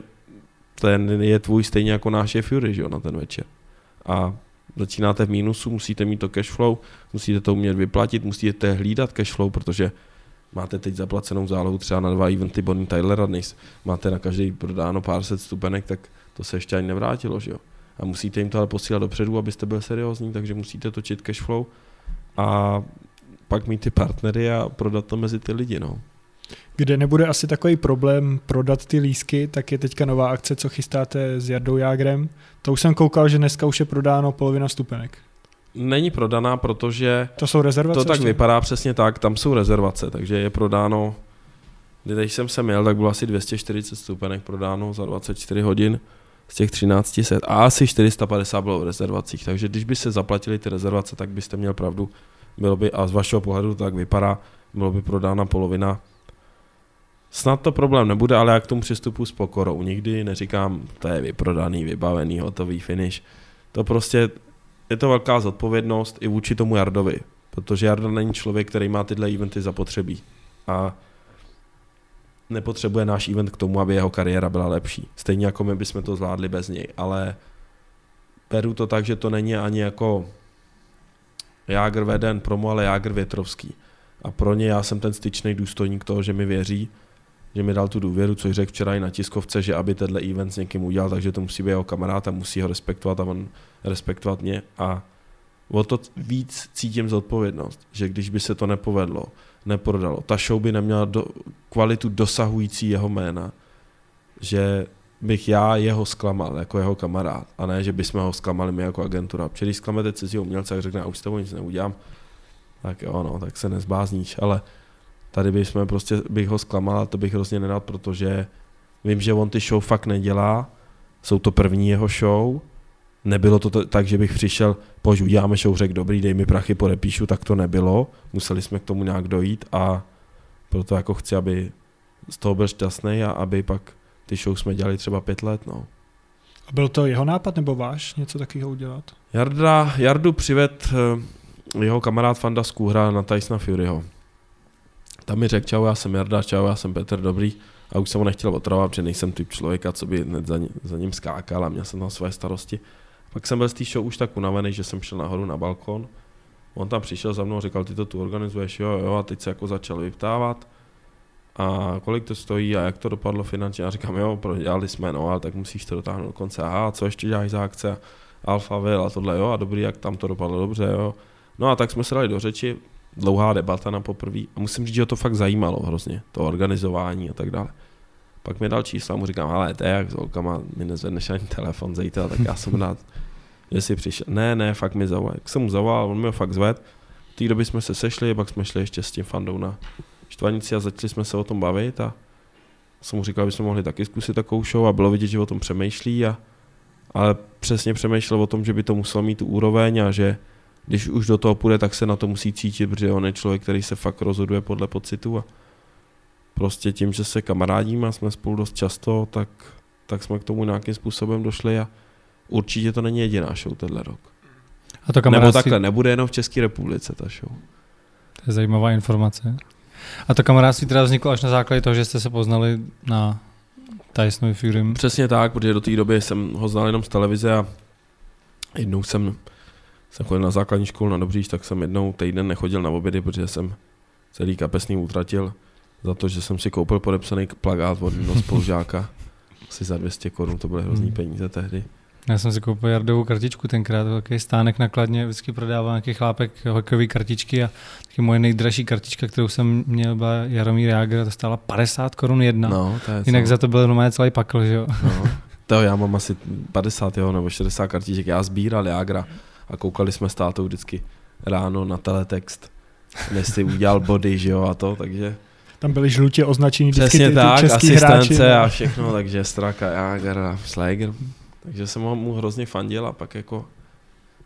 ten je tvůj stejně jako náš je Fury, že jo, na ten večer. A začínáte v mínusu, musíte mít to cash flow, musíte to umět vyplatit, musíte hlídat cash flow, protože máte teď zaplacenou zálohu třeba na dva eventy Bonnie Tylera dnes, máte na každý prodáno pár set stupenek, tak to se ještě ani nevrátilo, že jo. A musíte jim to ale posílat dopředu, abyste byl seriózní, takže musíte točit cash flow a pak mít ty partnery a prodat to mezi ty lidi, no. Kde nebude asi takový problém prodat ty lísky, tak je teďka nová akce, co chystáte s Jardou Jágrem. To už jsem koukal, že dneska už je prodáno polovina stupenek. Není prodaná, protože To jsou rezervace? to tak ještě? vypadá přesně tak, tam jsou rezervace, takže je prodáno, když jsem sem jel, tak bylo asi 240 stupenek prodáno za 24 hodin z těch 1300 a asi 450 bylo v rezervacích, takže když by se zaplatili ty rezervace, tak byste měl pravdu, bylo by, a z vašeho pohledu to tak vypadá, bylo by prodána polovina. Snad to problém nebude, ale já k tomu přistupu s pokorou. Nikdy neříkám, to je vyprodaný, vybavený, hotový finish. To prostě, je to velká zodpovědnost i vůči tomu Jardovi, protože Jarda není člověk, který má tyhle eventy zapotřebí. A nepotřebuje náš event k tomu, aby jeho kariéra byla lepší. Stejně jako my bychom to zvládli bez něj, ale beru to tak, že to není ani jako Jágr veden promo, ale Jágr Větrovský. A pro ně já jsem ten styčný důstojník toho, že mi věří, že mi dal tu důvěru, což řekl včera i na tiskovce, že aby tenhle event s někým udělal, takže to musí být jeho kamarád a musí ho respektovat a on respektovat mě. A o to víc cítím zodpovědnost, že když by se to nepovedlo, neprodalo, ta show by neměla do, kvalitu dosahující jeho jména, že bych já jeho zklamal jako jeho kamarád a ne, že bychom ho zklamali my jako agentura. Protože když zklamete cizího umělce, tak řekne, a už s tebou nic neudělám, tak jo, no, tak se nezbázníš, ale tady bychom prostě, bych ho zklamal to bych hrozně nedal, protože vím, že on ty show fakt nedělá, jsou to první jeho show, nebylo to t- tak, že bych přišel, pojď uděláme show, řekl dobrý, dej mi prachy, podepíšu, tak to nebylo, museli jsme k tomu nějak dojít a proto jako chci, aby z toho byl šťastný a aby pak ty show jsme dělali třeba pět let, no. A byl to jeho nápad nebo váš něco takového udělat? Jarda, Jardu přived eh, jeho kamarád Fanda z Kůhra na Tysona Furyho. Tam mi řekl, čau, já jsem Jarda, čau, já jsem Petr Dobrý. A už jsem ho nechtěl otravovat, protože nejsem typ člověka, co by hned za, ní, za ním skákal a měl jsem tam své starosti. Pak jsem byl z té show už tak unavený, že jsem šel nahoru na balkon. On tam přišel za mnou, říkal, ty to tu organizuješ, jo, jo, a teď se jako začal vyptávat. A kolik to stojí a jak to dopadlo finančně? A říkám, jo, prodělali jsme, no, ale tak musíš to dotáhnout do konce. Aha, a co ještě děláš za akce? Alfa a tohle, jo, a dobrý, jak tam to dopadlo dobře, jo. No a tak jsme se dali do řeči, dlouhá debata na poprvé. A musím říct, že ho to fakt zajímalo hrozně, to organizování a tak dále. Pak mi dal čísla a mu říkám, ale to je jak s holkama, mi nezvedneš ani telefon zítra, tak já jsem rád, že si přišel. Ne, ne, fakt mi zavolal. Jak jsem mu zavolal, on mi ho fakt zved. V té době jsme se sešli, pak jsme šli ještě s tím fandou na štvanici a začali jsme se o tom bavit a jsem mu říkal, že bychom mohli taky zkusit takovou show a bylo vidět, že o tom přemýšlí a ale přesně přemýšlel o tom, že by to muselo mít tu úroveň a že když už do toho půjde, tak se na to musí cítit, protože on je člověk, který se fakt rozhoduje podle pocitu a prostě tím, že se kamarádíme a jsme spolu dost často, tak, tak jsme k tomu nějakým způsobem došli a určitě to není jediná show tenhle rok. A to Nebo kamarádství, takhle, nebude jenom v České republice ta show. to je zajímavá informace. A to kamarádství teda vzniklo až na základě toho, že jste se poznali na Tysonovi Furym. Přesně tak, protože do té doby jsem ho znal jenom z televize a jednou jsem, jsem chodil na základní školu na Dobříž, tak jsem jednou týden nechodil na obědy, protože jsem celý kapesný utratil za to, že jsem si koupil podepsaný plagát od jednoho spolužáka. [laughs] Asi za 200 korun, to byly hrozný Hmm. peníze tehdy. Já jsem si koupil Jardovou kartičku tenkrát, velký stánek nakladně, vždycky prodával nějaký chlápek hokejové kartičky a taky moje nejdražší kartička, kterou jsem měl, byla Jaromír Jágr, ta stála 50 korun jedna. No, No, to je Jinak co? za to byl normálně celý pakl, že jo. No. To já mám asi 50 jo, nebo 60 kartiček. Já sbíral Jágra a koukali jsme s tátou vždycky ráno na teletext, si udělal body, že jo, a to, takže Tam byly žlutě označení vždycky přesně ty, ty tak, český hráči. asistence a všechno, takže Straka, Jáger a Schläger. Takže jsem mu hrozně fandil a pak jako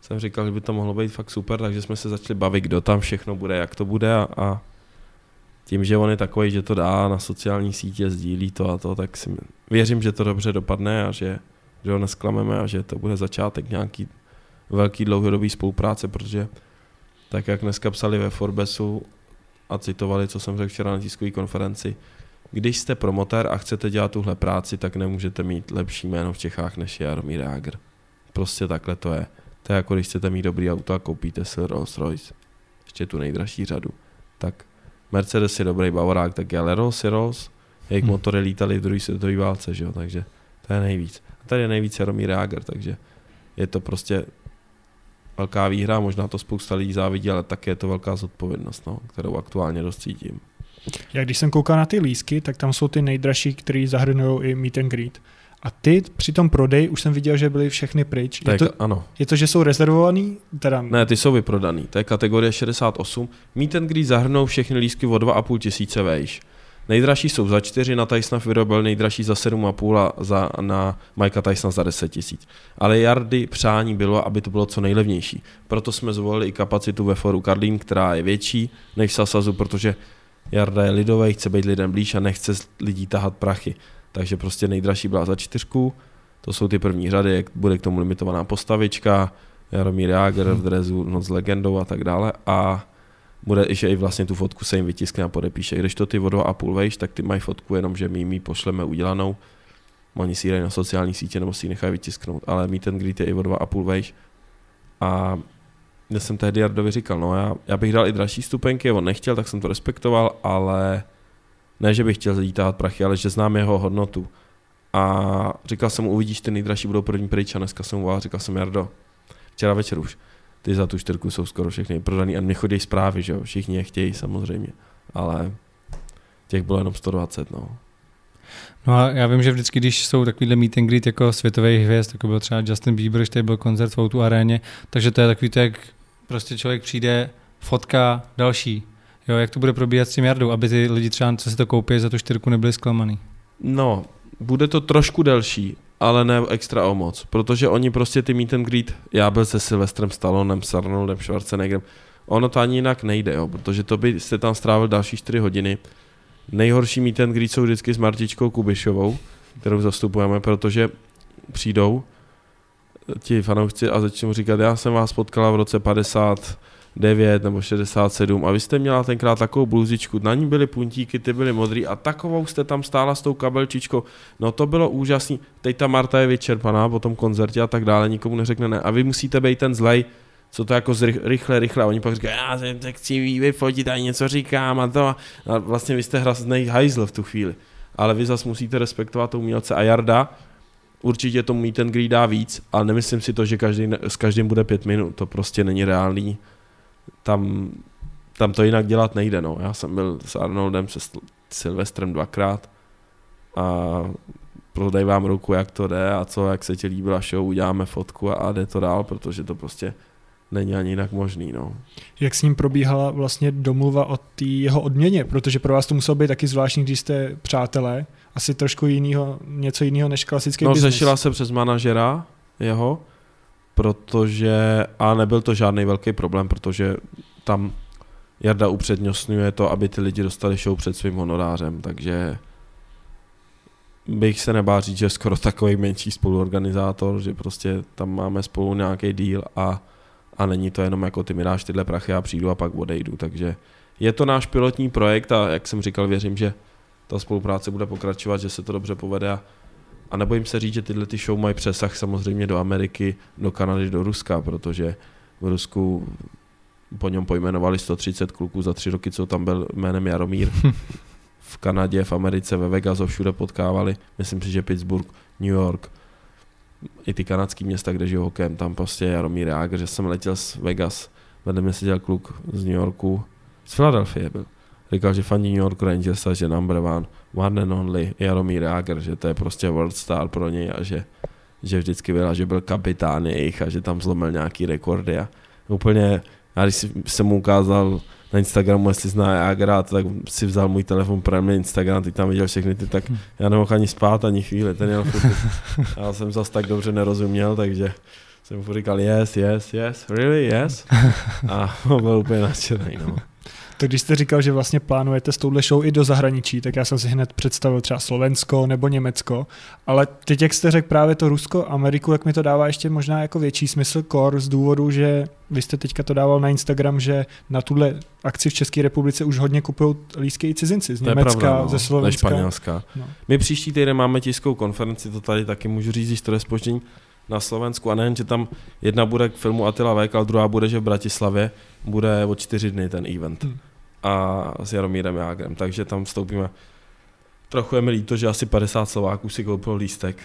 jsem říkal, že by to mohlo být fakt super, takže jsme se začali bavit, kdo tam všechno bude, jak to bude a, a tím, že on je takový, že to dá na sociální sítě, sdílí to a to, tak si věřím, že to dobře dopadne a že, že ho nesklameme a že to bude začátek nějaký velký dlouhodobý spolupráce, protože tak jak dneska psali ve Forbesu a citovali, co jsem řekl včera na tiskové konferenci, když jste promotér a chcete dělat tuhle práci, tak nemůžete mít lepší jméno v Čechách než je Jaromír Jágr. Prostě takhle to je. To je jako když chcete mít dobrý auto a koupíte si Rolls Royce, ještě tu nejdražší řadu. Tak Mercedes je dobrý bavorák, tak ale Rolls je Rolls, jejich Hmm. motory lítali v druhé světové válce, že jo, takže to je nejvíc. A tady je nejvíc Jaromír Jágr, takže je to prostě velká výhra, možná to spousta lidí závidí, ale také je to velká zodpovědnost, no, kterou aktuálně dost cítím. Já když jsem koukal na ty lísky, tak tam jsou ty nejdražší, které zahrnují i meet and greet. A ty při tom prodeji už jsem viděl, že byly všechny pryč. Tak, je, to, ano. je to, že jsou rezervovaný? Teda... Ne, ty jsou vyprodaný. To je kategorie 68. Meet and greet zahrnou všechny lístky o 2,5 tisíce vejš. Nejdražší jsou za 4, na Tysona vyrobil nejdražší za 7,5 a za, na Mikea Tysona za 10 tisíc. Ale Jardy přání bylo, aby to bylo co nejlevnější. Proto jsme zvolili i kapacitu ve foru Karlín, která je větší než v Sasazu, protože Jarda je lidový, chce být lidem blíž a nechce lidí tahat prachy. Takže prostě nejdražší byla za čtyřku, to jsou ty první řady, bude k tomu limitovaná postavička, Jaromír Jágr v drezu Noc s legendou a tak dále a bude, že i vlastně tu fotku se jim vytiskne a podepíše. Když to ty o a půl vejš, tak ty mají fotku jenom, že my ji pošleme udělanou. Oni si ji na sociální sítě nebo si ji nechají vytisknout, ale mít ten greet je i o dva a půl vejš. A já jsem tehdy Jardovi říkal, no já, já bych dal i dražší stupenky, on nechtěl, tak jsem to respektoval, ale ne, že bych chtěl zítat prachy, ale že znám jeho hodnotu. A říkal jsem mu, uvidíš, ty nejdražší budou první pryč a dneska jsem mu říkal jsem, Jardo, včera večer už, ty za tu čtyřku jsou skoro všechny prodaný a mě chodí zprávy, že jo, všichni je chtějí samozřejmě, ale těch bylo jenom 120, no. No a já vím, že vždycky, když jsou takovýhle meet and greet jako světových hvězd, jako byl třeba Justin Bieber, který byl koncert v Outu aréně, takže to je takový to, jak prostě člověk přijde, fotka, další. Jo, jak to bude probíhat s tím Jardou, aby ty lidi třeba, co si to koupí, za tu čtyřku nebyli zklamaný? No, bude to trošku delší, ale ne extra o moc, protože oni prostě ty meet and greet, já byl se Silvestrem Stallonem, s Arnoldem Schwarzeneggerem, ono to ani jinak nejde, jo, protože to byste tam strávil další 4 hodiny. Nejhorší meet and greet jsou vždycky s Martičkou Kubišovou, kterou zastupujeme, protože přijdou ti fanoušci a začnou říkat, já jsem vás potkala v roce 50, 9 nebo 67 a vy jste měla tenkrát takovou bluzičku, na ní byly puntíky, ty byly modrý a takovou jste tam stála s tou kabelčičkou, no to bylo úžasný, teď ta Marta je vyčerpaná po tom koncertě a tak dále, nikomu neřekne ne. A vy musíte být ten zlej, co to jako zrych, rychle, rychle. A oni pak říkají, já se chci vyfotit a něco říkám a to. A vlastně vy jste hrozný hajzl v tu chvíli, ale vy zase musíte respektovat to umělce. A Jarda, určitě tomu mít ten greed dá víc, ale nemyslím si to, že každý, s každým bude pět minut, to prostě není reálný tam, tam to jinak dělat nejde. No. Já jsem byl s Arnoldem, se Silvestrem dvakrát a prodej vám ruku, jak to jde a co, jak se ti líbila show, uděláme fotku a, a jde to dál, protože to prostě není ani jinak možný. No. Jak s ním probíhala vlastně domluva o té jeho odměně, protože pro vás to muselo být taky zvláštní, když jste přátelé, asi trošku jinýho, něco jiného než klasický No business. řešila se přes manažera jeho, protože, a nebyl to žádný velký problém, protože tam Jarda upřednostňuje to, aby ty lidi dostali show před svým honorářem, takže bych se nebál říct, že skoro takový menší spoluorganizátor, že prostě tam máme spolu nějaký díl a, a není to jenom jako ty mi dáš tyhle prachy a přijdu a pak odejdu, takže je to náš pilotní projekt a jak jsem říkal, věřím, že ta spolupráce bude pokračovat, že se to dobře povede a a nebojím se říct, že tyhle ty show mají přesah samozřejmě do Ameriky, do Kanady, do Ruska, protože v Rusku po něm pojmenovali 130 kluků za tři roky, co tam byl jménem Jaromír. [laughs] V Kanadě, v Americe, ve Vegas všude potkávali. Myslím si, že Pittsburgh, New York, i ty kanadský města, kde žijou hokejem, tam prostě Jaromír Jágr, že jsem letěl z Vegas, vedle mě seděl kluk z New Yorku, z Philadelphia byl říkal, že fandí New York Rangers a že number one, one and only Jaromír Jágr, že to je prostě world star pro něj a že, že vždycky byl, že byl kapitán jejich a že tam zlomil nějaký rekordy a úplně, já když jsem mu ukázal na Instagramu, jestli zná Jágra, tak si vzal můj telefon, pro mě Instagram, teď tam viděl všechny ty, tak já nemohl ani spát ani chvíli, ten jel furt. Já jsem zase tak dobře nerozuměl, takže jsem mu říkal yes, yes, yes, really, yes. A byl úplně nadšený, no. Tak když jste říkal, že vlastně plánujete s touhle show i do zahraničí, tak já jsem si hned představil třeba Slovensko nebo Německo, ale teď, jak jste řekl právě to Rusko, Ameriku, jak mi to dává ještě možná jako větší smysl kor z důvodu, že vy jste teďka to dával na Instagram, že na tuhle akci v České republice už hodně kupují lístky i cizinci z Německa, pravda, no, ze Slovenska. Ze Španělska. No. My příští týden máme tiskovou konferenci, to tady taky můžu říct, když to je spoždění na Slovensku a nejen, že tam jedna bude k filmu Attila Vek, ale druhá bude, že v Bratislavě bude o čtyři dny ten event. Hmm a s Jaromírem Jágrem, takže tam vstoupíme. Trochu je mi líto, že asi 50 Slováků si koupil lístek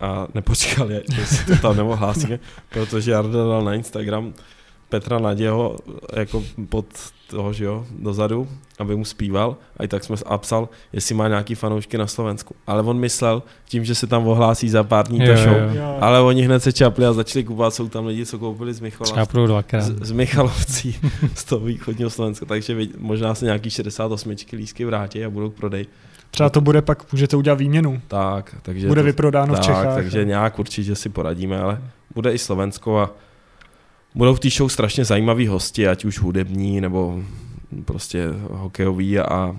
a nepočkali, jestli to tam nemohl hlásit, protože Jarda dal na Instagram Petra Naděho jako pod toho, že jo, dozadu, aby mu zpíval a i tak jsme a psal, jestli má nějaký fanoušky na Slovensku. Ale on myslel tím, že se tam ohlásí za pár dní to show, Jo. ale oni hned se čapli a začali kupovat, jsou tam lidi, co koupili z dvakrát. z, z Michalovcí, [laughs] z toho východního Slovenska, takže možná se nějaký 68 lísky vrátí a budou k prodej. Třeba to bude pak, můžete udělat výměnu. Tak, takže Bude to, vyprodáno v tak, Čechách. takže nějak určitě si poradíme, ale bude i Slovensko a budou v té show strašně zajímaví hosti, ať už hudební nebo prostě hokejový a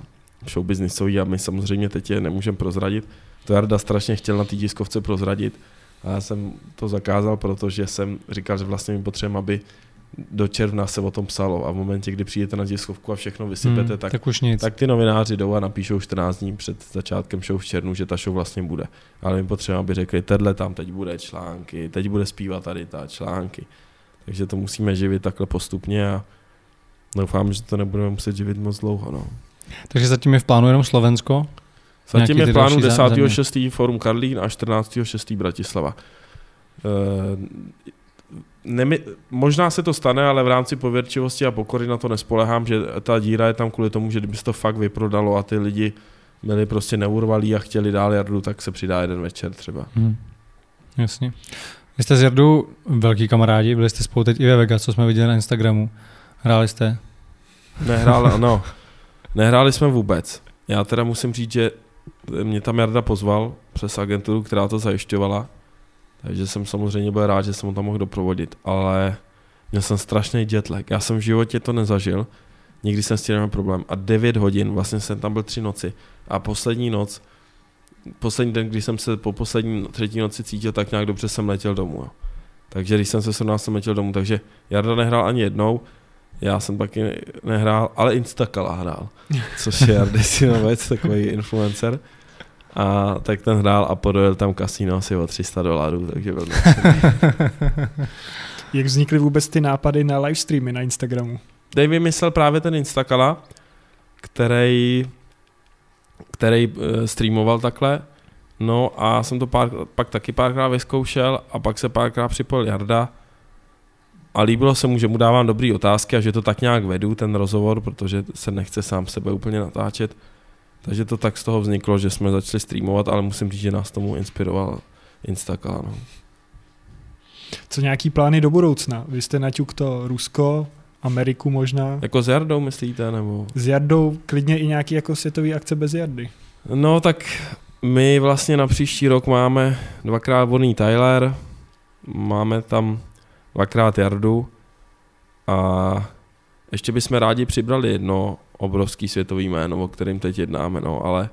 showbiznisový a my samozřejmě teď je nemůžeme prozradit. To Jarda strašně chtěl na té tiskovce prozradit a já jsem to zakázal, protože jsem říkal, že vlastně my potřebujeme, aby do června se o tom psalo a v momentě, kdy přijdete na tiskovku a všechno vysypete, Hmm, tak tak už nic. tak ty novináři jdou a napíšou 14 dní před začátkem show v červnu, že ta show vlastně bude. Ale my potřebujeme, aby řekli, tenhle tam teď bude články, teď bude zpívat tady ta články. Takže to musíme živit takhle postupně a doufám, že to nebudeme muset živit moc dlouho. No. Takže zatím je v plánu jenom Slovensko. Zatím je v plánu další zá- země. 10.6. Forum Karlín a 14.6. Bratislava. Eh, Nemi, možná se to stane, ale v rámci pověrčivosti a pokory na to nespolehám, že ta díra je tam kvůli tomu, že kdyby se to fakt vyprodalo a ty lidi byli prostě neurvalí a chtěli dál Jardu, tak se přidá jeden večer třeba. Hmm. Jasně. Vy jste s Jardou velký kamarádi, byli jste spolu teď i ve Vegas, co jsme viděli na Instagramu. Hráli jste? Nehráli, [laughs] no, nehráli jsme vůbec. Já teda musím říct, že mě tam Jarda pozval přes agenturu, která to zajišťovala, takže jsem samozřejmě byl rád, že jsem ho tam mohl doprovodit, ale měl jsem strašný jetlag. Já jsem v životě to nezažil, nikdy jsem s tím neměl problém. A 9 hodin, vlastně jsem tam byl tři noci. A poslední noc, poslední den, kdy jsem se po poslední třetí noci cítil tak nějak dobře, jsem letěl domů. Jo. Takže když jsem se srovnal, jsem letěl domů. Takže Jarda nehrál ani jednou, já jsem taky nehrál, ale Instakala hrál, což je Jardy Sinovec, takový influencer. A tak ten hrál a podojel tam kasíno asi o 300 dolarů, takže byl [laughs] Jak vznikly vůbec ty nápady na livestreamy na Instagramu? Dave vymyslel právě ten Instakala, který, který uh, streamoval takhle. No a jsem to pár, pak taky párkrát vyzkoušel a pak se párkrát připojil Jarda a líbilo se mu, že mu dávám dobré otázky a že to tak nějak vedu, ten rozhovor, protože se nechce sám sebe úplně natáčet. Takže to tak z toho vzniklo, že jsme začali streamovat, ale musím říct, že nás tomu inspiroval Instakala. No. Co nějaký plány do budoucna? Vy jste naťuk to Rusko, Ameriku možná. Jako s Jardou myslíte, nebo? S Jardou klidně i nějaký jako světový akce bez Jardy. No tak my vlastně na příští rok máme dvakrát Bonnie Tyler, máme tam dvakrát Jardu a ještě bychom rádi přibrali jedno obrovský světový jméno, o kterým teď jednáme, no, ale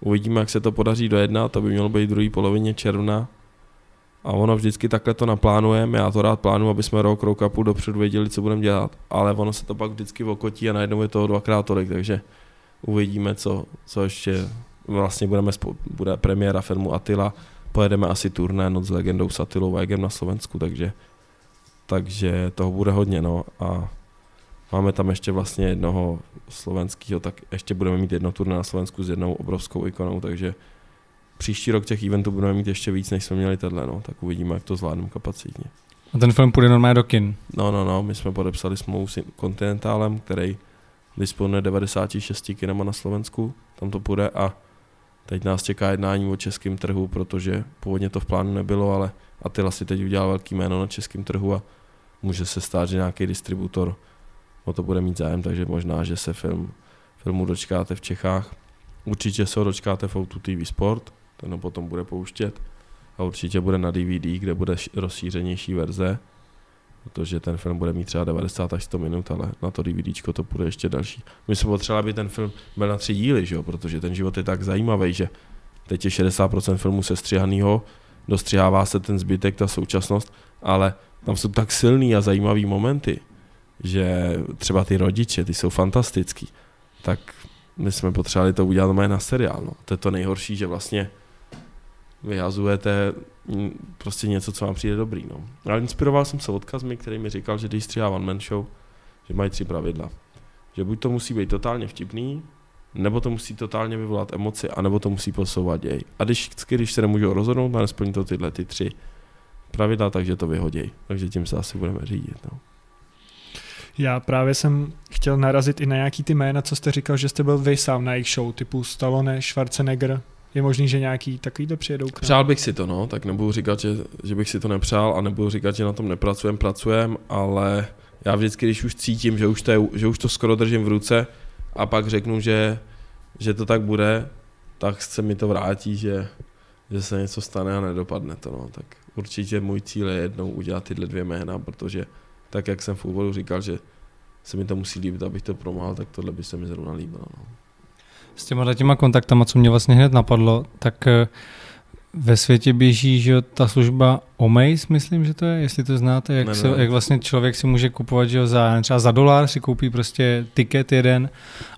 uvidíme, jak se to podaří dojednat, to by mělo být v druhé polovině června a ono vždycky takhle to naplánujeme, já to rád plánuju, aby jsme rok, rok a půl dopředu věděli, co budeme dělat, ale ono se to pak vždycky okotí a najednou je toho dvakrát tolik, takže uvidíme, co, co ještě vlastně budeme, spou- bude premiéra filmu Attila, pojedeme asi turné Noc s legendou s Attilou Vegem na Slovensku, takže, takže toho bude hodně, no. A máme tam ještě vlastně jednoho slovenského, tak ještě budeme mít jedno turné na Slovensku s jednou obrovskou ikonou, takže příští rok těch eventů budeme mít ještě víc, než jsme měli tenhle, no, tak uvidíme, jak to zvládneme kapacitně. A ten film půjde normálně do kin. No, no, no, my jsme podepsali smlouvu s Continentálem, který disponuje 96 kinema na Slovensku, tam to půjde a teď nás čeká jednání o českém trhu, protože původně to v plánu nebylo, ale Attila si teď udělal velký jméno na českém trhu a může se stát, že nějaký distributor o to bude mít zájem, takže možná, že se film, filmu dočkáte v Čechách. Určitě se ho dočkáte v Outu TV Sport, ten ho potom bude pouštět a určitě bude na DVD, kde bude rozšířenější verze, protože ten film bude mít třeba 90 až 100 minut, ale na to DVDčko to bude ještě další. My jsme potřebovali, aby ten film byl na tři díly, že jo? protože ten život je tak zajímavý, že teď je 60% filmu sestřihanýho, dostřihává se ten zbytek, ta současnost, ale tam jsou tak silný a zajímavý momenty, že třeba ty rodiče, ty jsou fantastický, tak my jsme potřebovali to udělat na seriál. No. To je to nejhorší, že vlastně vyhazujete mm, prostě něco, co vám přijde dobrý. No. Ale inspiroval jsem se odkazmi, který mi říkal, že když stříhá One Man Show, že mají tři pravidla. Že buď to musí být totálně vtipný, nebo to musí totálně vyvolat emoci, anebo to musí posouvat děj. A když, když se nemůžou rozhodnout a nesplní to tyhle ty tři pravidla, takže to vyhoděj. Takže tím se asi budeme řídit. No. Já právě jsem chtěl narazit i na nějaký ty jména, co jste říkal, že jste byl vy sám na jejich show, typu Stallone, Schwarzenegger. Je možný, že nějaký takovýhle přijedou k nám? Přál bych si to, no, tak nebudu říkat, že, že bych si to nepřál a nebudu říkat, že na tom nepracujem, pracujem, ale já vždycky, když už cítím, že už to, že už to skoro držím v ruce a pak řeknu, že, že to tak bude, tak se mi to vrátí, že, že se něco stane a nedopadne to, no, tak určitě můj cíl je jednou udělat tyhle dvě jména, protože tak, jak jsem v úvodu říkal, že se mi to musí líbit, abych to promohl, tak tohle by se mi zrovna líbilo. No. S těma těma kontaktama, co mě vlastně hned napadlo, tak eh, ve světě běží, že ta služba Omaze, myslím, že to je, jestli to znáte, jak, Ne, se, ne. jak vlastně člověk si může kupovat, že jo, za, třeba za dolar si koupí prostě tiket jeden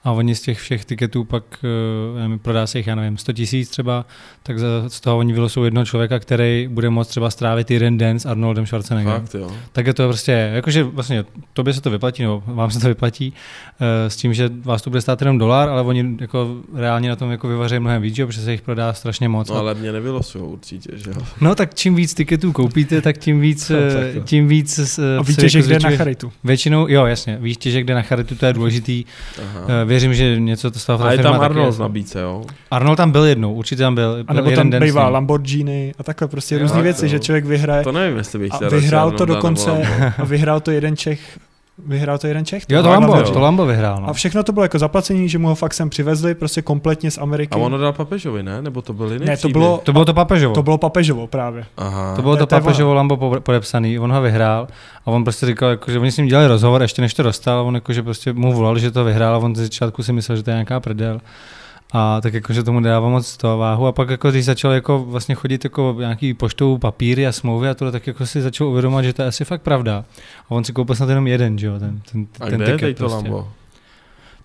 a oni z těch všech tiketů pak eh, nevím, prodá se jich, já nevím, 100 tisíc třeba, tak za, z toho oni vylosou jednoho člověka, který bude moct třeba strávit jeden den s Arnoldem Schwarzeneggerem. Fakt, jo. Tak je to prostě, jakože vlastně tobě se to vyplatí, nebo vám se to vyplatí, eh, s tím, že vás to bude stát jenom dolar, ale oni jako reálně na tom jako vyvaří mnohem víc, že jo, protože se jich prodá strašně moc. No ale mě nevylosujou určitě, že jo. No tak čím víc tiketů koupíte, tak tím víc, No, eh, tak tím víc eh, A výtěžek jako jde na charitu. Většinou, jo jasně, výtěžek jde na charitu, to je důležitý. Aha. Eh, Věřím, že něco to stalo A je tam Arnold v nabídce, jo? Arnold tam byl jednou, určitě tam byl. A byl nebo jeden tam bývá. Lamborghini a takhle prostě Jo, různé věci, to- že člověk vyhraje To nevím, jestli bych a chtěl vyhrál to dokonce nebo a vyhrál to jeden Čech Vyhrál to jeden Čech? Jo, to Tak Lambo, to Lambo vyhrál. No. A všechno to bylo jako zaplacení, že mu ho fakt sem přivezli, prostě kompletně z Ameriky. A ono dal papežovi, ne? Nebo to byl jiný ne, to bylo, To bylo to papežovo. to bylo papežovo právě. Aha. To bylo to To papežovo Lambo po- podepsaný, on ho vyhrál a on prostě říkal, jako, že oni s ním dělali rozhovor, ještě než to dostal, a on jako, že prostě mu volal, že to vyhrál a on ze začátku si myslel, že to je nějaká prdel. A tak jako, že tomu dává moc to váhu a pak jako, když začal jako vlastně chodit jako nějaký poštou papíry a smlouvy a tohle, tak jako si začal uvědomovat, že to je asi fakt pravda. A on si koupil snad jenom jeden, že jo, ten, ten, A ten kde je tiket teď to prostě. Lambo?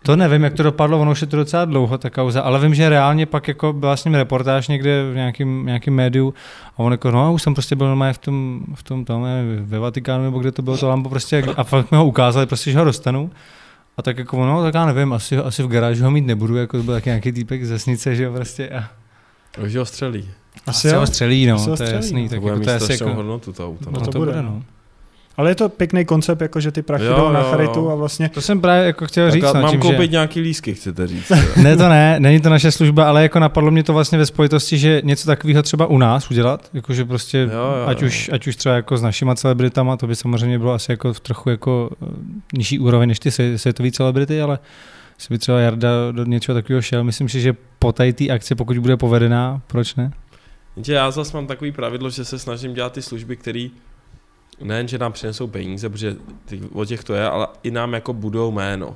To nevím, jak to dopadlo, ono už je to docela dlouho, ta kauza, ale vím, že reálně pak jako byla s ním reportáž někde v nějakém, nějakém médiu a on jako, no, už jsem prostě byl normálně v tom, v tom tam, nevím, ve Vatikánu, nebo kde to bylo to Lambo prostě, a fakt mi ho ukázali, prostě, že ho dostanu. A tak jako, no, tak já nevím, asi, asi v garáži ho mít nebudu, jako to byl taky nějaký týpek z vesnice, že jo, prostě. A Už ho střelí. Asi asi jo. ho střelí, no, Asi to je střelí, jasný. no. To Tak bude jako, mít to jako, hodnotu to auto. no, No. to to bude, bude, no. Ale je to pěkný koncept, jako že ty prachy Jo, jdou na charitu a vlastně To jsem právě jako chtěl říct, Tak no, mám tím, koupit že... nějaký lísky, chcete říct. [laughs] Ne, to ne, není to naše služba, ale jako napadlo mě to vlastně ve spojitosti, že něco takového třeba u nás udělat, jakože prostě, Jo, jo, ať, jo. už, ať už třeba jako s našima celebritama, to by samozřejmě bylo asi jako v trochu jako eh, nižší úroveň než ty svět- světové celebrity, ale jestli by třeba Jarda do něčeho takového šel, myslím si, že po té akci, pokud bude povedená, proč ne? Já zase mám takový pravidlo, že se snažím dělat ty služby, které nejen, že nám přinesou peníze, protože ty, o těch to je, ale i nám jako budou jméno.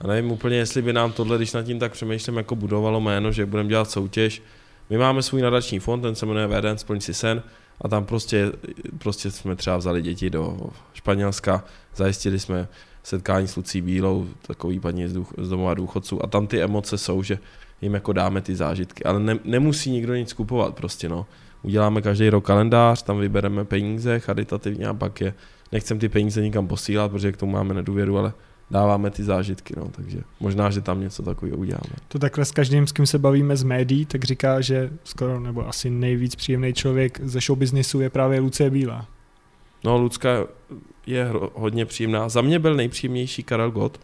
A nevím úplně, jestli by nám tohle, když nad tím tak přemýšlím, jako budovalo jméno, že budeme dělat soutěž. My máme svůj nadační fond, ten se jmenuje VDN Splň si sen a tam prostě, prostě jsme třeba vzali děti do Španělska, zajistili jsme setkání s Lucí Bílou, takový paní z, duch, z domova důchodců a tam ty emoce jsou, že jim jako dáme ty zážitky, ale ne, nemusí nikdo nic kupovat prostě no. Uděláme každý rok kalendář, tam vybereme peníze charitativně a pak je, nechcem ty peníze nikam posílat, protože k tomu máme nedůvěru, ale dáváme ty zážitky, no, takže možná, že tam něco takového uděláme. to takhle s každým, s kým se bavíme z médií, tak říká, že skoro nebo asi nejvíc příjemný člověk ze show businessu je právě Lucie Bílá. No, Lucka je hodně příjemná. Za mě byl nejpříjemnější Karel Gott.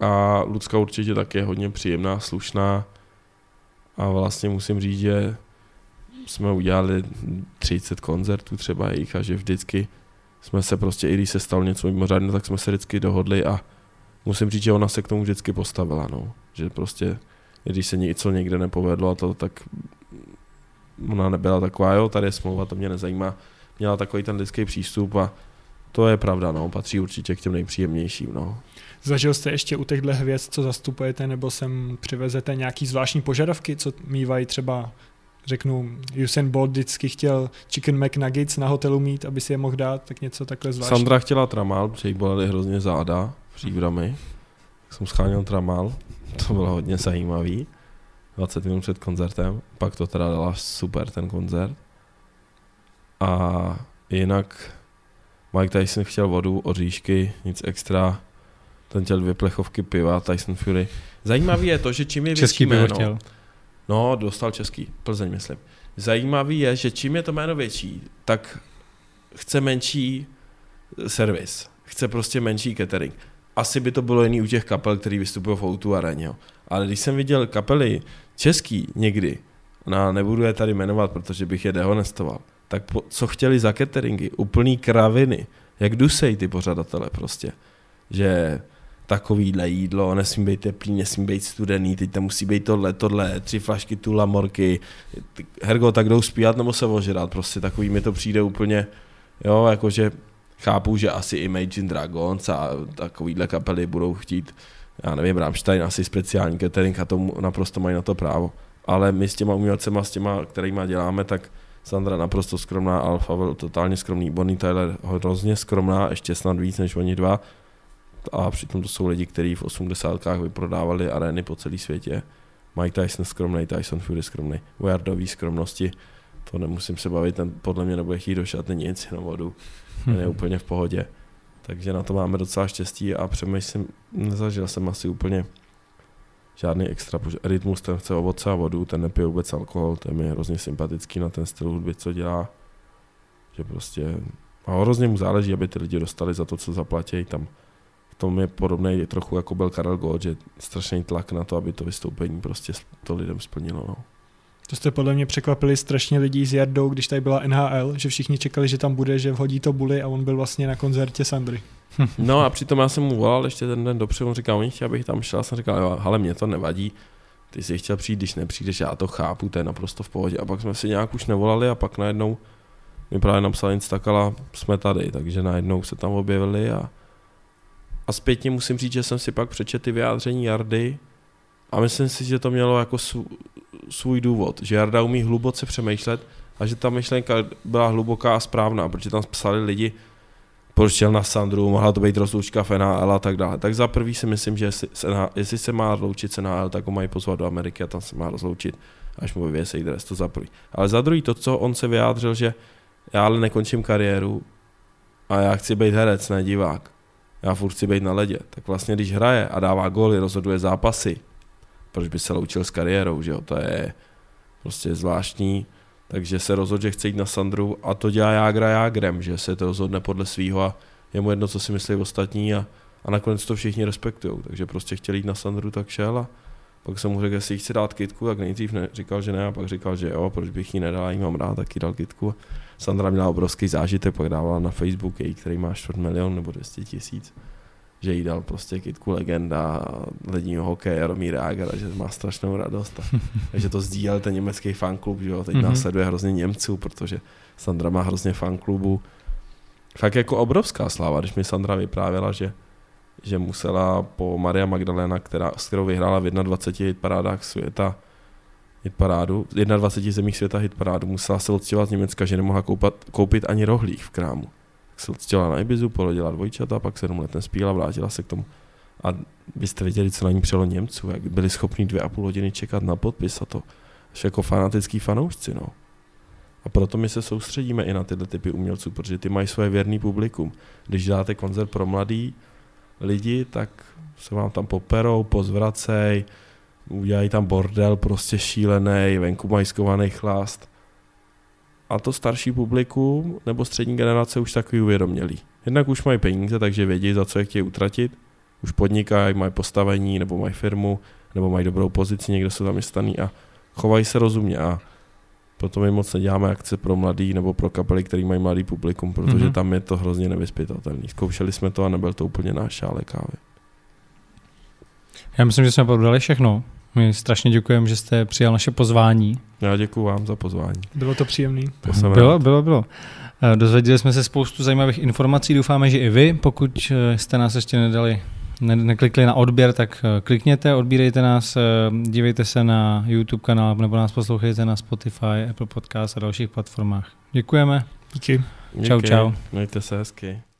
A Lucka určitě taky je hodně příjemná, slušná. A vlastně musím říct, že jsme udělali 30 koncertů třeba jejich a že vždycky jsme se prostě, i když se stalo něco mimořádného, tak jsme se vždycky dohodli a musím říct, že ona se k tomu vždycky postavila, no. Že prostě, když se něco někde nepovedlo a to, tak ona nebyla taková, jo, tady je smlouva, to mě nezajímá. Měla takový ten lidský přístup a to je pravda, no, patří určitě k těm nejpříjemnějším, no. Zažil jste ještě u těchto hvězd, co zastupujete, nebo sem přivezete nějaký zvláštní požadavky, co mývají třeba, řeknu, Usain Bolt vždycky chtěl chicken McNuggets na hotelu mít, aby si je mohl dát, tak něco takhle zvláštního. Sandra chtěla tramal, protože jí bolely hrozně záda, příbramy. Tak jsem scháněl tramal, to bylo hodně zajímavý. 20 minut před koncertem, pak to teda dala super ten koncert. A jinak Mike Tyson chtěl vodu, oříšky, nic extra. Ten chtěl dvě plechovky piva, Tyson Fury. Zajímavý je to, že čím je Český větší by ho jméno, chtěl. No, dostal český, Plzeň myslím. Zajímavý je, že čím je to jméno větší, tak chce menší servis. chce prostě menší catering. Asi by to bylo jiný u těch kapel, který vystupují v Outu aréně. Jo. Ale když jsem viděl kapely český někdy, no, nebudu je tady jmenovat, protože bych je dehonestoval, tak po, co chtěli za cateringy? Úplný kraviny. Jak dusej ty pořadatele prostě. Že takovýhle jídlo, nesmí být teplý, nesmí být studený, teď tam musí být tohle, tohle, tři flašky tu lamorky. Hergo, tak jdou spíhat nebo se ožrat, prostě takový mi to přijde úplně, jo, jakože chápu, že asi Imagine Dragons a takovýhle kapely budou chtít, já nevím, Rammstein asi speciální catering a tomu naprosto mají na to právo. Ale my s těma umělcema, s těma, kterýma děláme, tak Sandra naprosto skromná, Alfa totálně skromný, Bonnie Tyler hrozně skromná, ještě snad víc než oni dva. A přitom to jsou lidi, kteří v 80. vyprodávali arény po celé světě. Mike Tyson skromný, Tyson Fury skromný, Wardový skromnosti, to nemusím se bavit, ten podle mě nebude chtít do šatny nic, na vodu, ten je [laughs] úplně v pohodě. Takže na to máme docela štěstí a přemýšlím, nezažil jsem asi úplně žádný extra rytmus, ten chce ovoce a vodu, ten nepije vůbec alkohol, ten je hrozně sympatický na ten styl hudby, co dělá. Že prostě, a hrozně mu záleží, aby ty lidi dostali za to, co zaplatí. Tam tom je podobný trochu jako byl Karel Gott, že strašný tlak na to, aby to vystoupení prostě to lidem splnilo. No. To jste podle mě překvapili strašně lidí s Jardou, když tady byla NHL, že všichni čekali, že tam bude, že vhodí to buly a on byl vlastně na koncertě Sandry. [laughs] No a přitom já jsem mu volal ještě ten den dopředu, on říkal, oni chtěl, abych tam šel, já jsem říkal, jo, ale mě to nevadí, ty jsi chtěl přijít, když nepřijdeš, já to chápu, to je naprosto v pohodě. A pak jsme si nějak už nevolali a pak najednou mi právě napsal Instakala, jsme tady, takže najednou se tam objevili a, a zpětně musím říct, že jsem si pak přečetl ty vyjádření Jardy a myslím si, že to mělo jako svůj důvod, že Jarda umí hluboce přemýšlet a že ta myšlenka byla hluboká a správná, protože tam psali lidi, proč šel na Sandru, mohla to být rozloučka v NHL a tak dále. Tak za prvý si myslím, že jestli se, jestli se má rozloučit se NHL, tak ho mají pozvat do Ameriky a tam se má rozloučit, až mu vyvěsejí dres, to za prvý. Ale za druhý to, co on se vyjádřil, že já ale nekončím kariéru a já chci být herec, ne divák. Já furt chci být na ledě. Tak vlastně, když hraje a dává góly, rozhoduje zápasy, proč by se loučil s kariérou, že jo? To je prostě zvláštní. Takže se rozhodl, že chce jít na Sandru a to dělá Jágra Jágrem, že se to rozhodne podle svýho a je mu jedno, co si myslí ostatní a, a nakonec to všichni respektují. Takže prostě chtěl jít na Sandru, tak šel a pak jsem mu řekl, jestli chci dát kitku, tak nejdřív ne, říkal, že ne, a pak říkal, že jo, proč bych jí nedal, jí mám rád, taky dal kitku. Sandra měla obrovský zážitek, pak dávala na Facebook její, který má čtvrt milion nebo 200 tisíc že jí dal prostě kitku legenda ledního hokeje Jaromír Jáger že má strašnou radost. A, [laughs] takže to sdílel ten německý fanklub, že jo, teď mm-hmm. následuje hrozně Němců, protože Sandra má hrozně fanklubu. Fakt jako obrovská sláva, když mi Sandra vyprávěla, že že musela po Maria Magdalena, která, s kterou vyhrála v 21 hitparádách světa, hitparádu, v 21 zemích světa hitparádu, musela se odstěhovat z Německa, že nemohla koupat, koupit ani rohlík v krámu se odstěla na Ibizu, porodila dvojčata, pak sedm let nespíla, vrátila se k tomu. A byste viděli, co na ní přelo Němců, jak byli schopni dvě a půl hodiny čekat na podpis a to. Až jako fanatický fanoušci, no. A proto my se soustředíme i na tyhle typy umělců, protože ty mají svoje věrný publikum. Když dáte koncert pro mladý lidi, tak se vám tam poperou, pozvracej, udělají tam bordel prostě šílený, venku mají skovaný chlast a to starší publikum nebo střední generace už takový uvědomělí. Jednak už mají peníze, takže vědí, za co je chtějí utratit. Už podnikají, mají postavení, nebo mají firmu, nebo mají dobrou pozici, někde jsou zaměstnaný a chovají se rozumně. A proto my moc neděláme akce pro mladý nebo pro kapely, který mají mladý publikum, protože mm-hmm. tam je to hrozně nevyspytatelný. Zkoušeli jsme to a nebyl to úplně náš šále kávy. Já myslím, že jsme podali všechno. My strašně děkujeme, že jste přijal naše pozvání. Já děkuji vám za pozvání. Bylo to příjemné. Bylo, bylo, bylo. Eh, dozvěděli jsme se spoustu zajímavých informací, doufáme, že i vy, pokud eh, jste nás ještě nedali, ne, neklikli na odběr, tak eh, klikněte, odbírejte nás, dívejte se na YouTube kanál nebo nás poslouchejte na Spotify, Apple Podcast a dalších platformách. Děkujeme. Díky. Čau, čau. Mějte se hezky.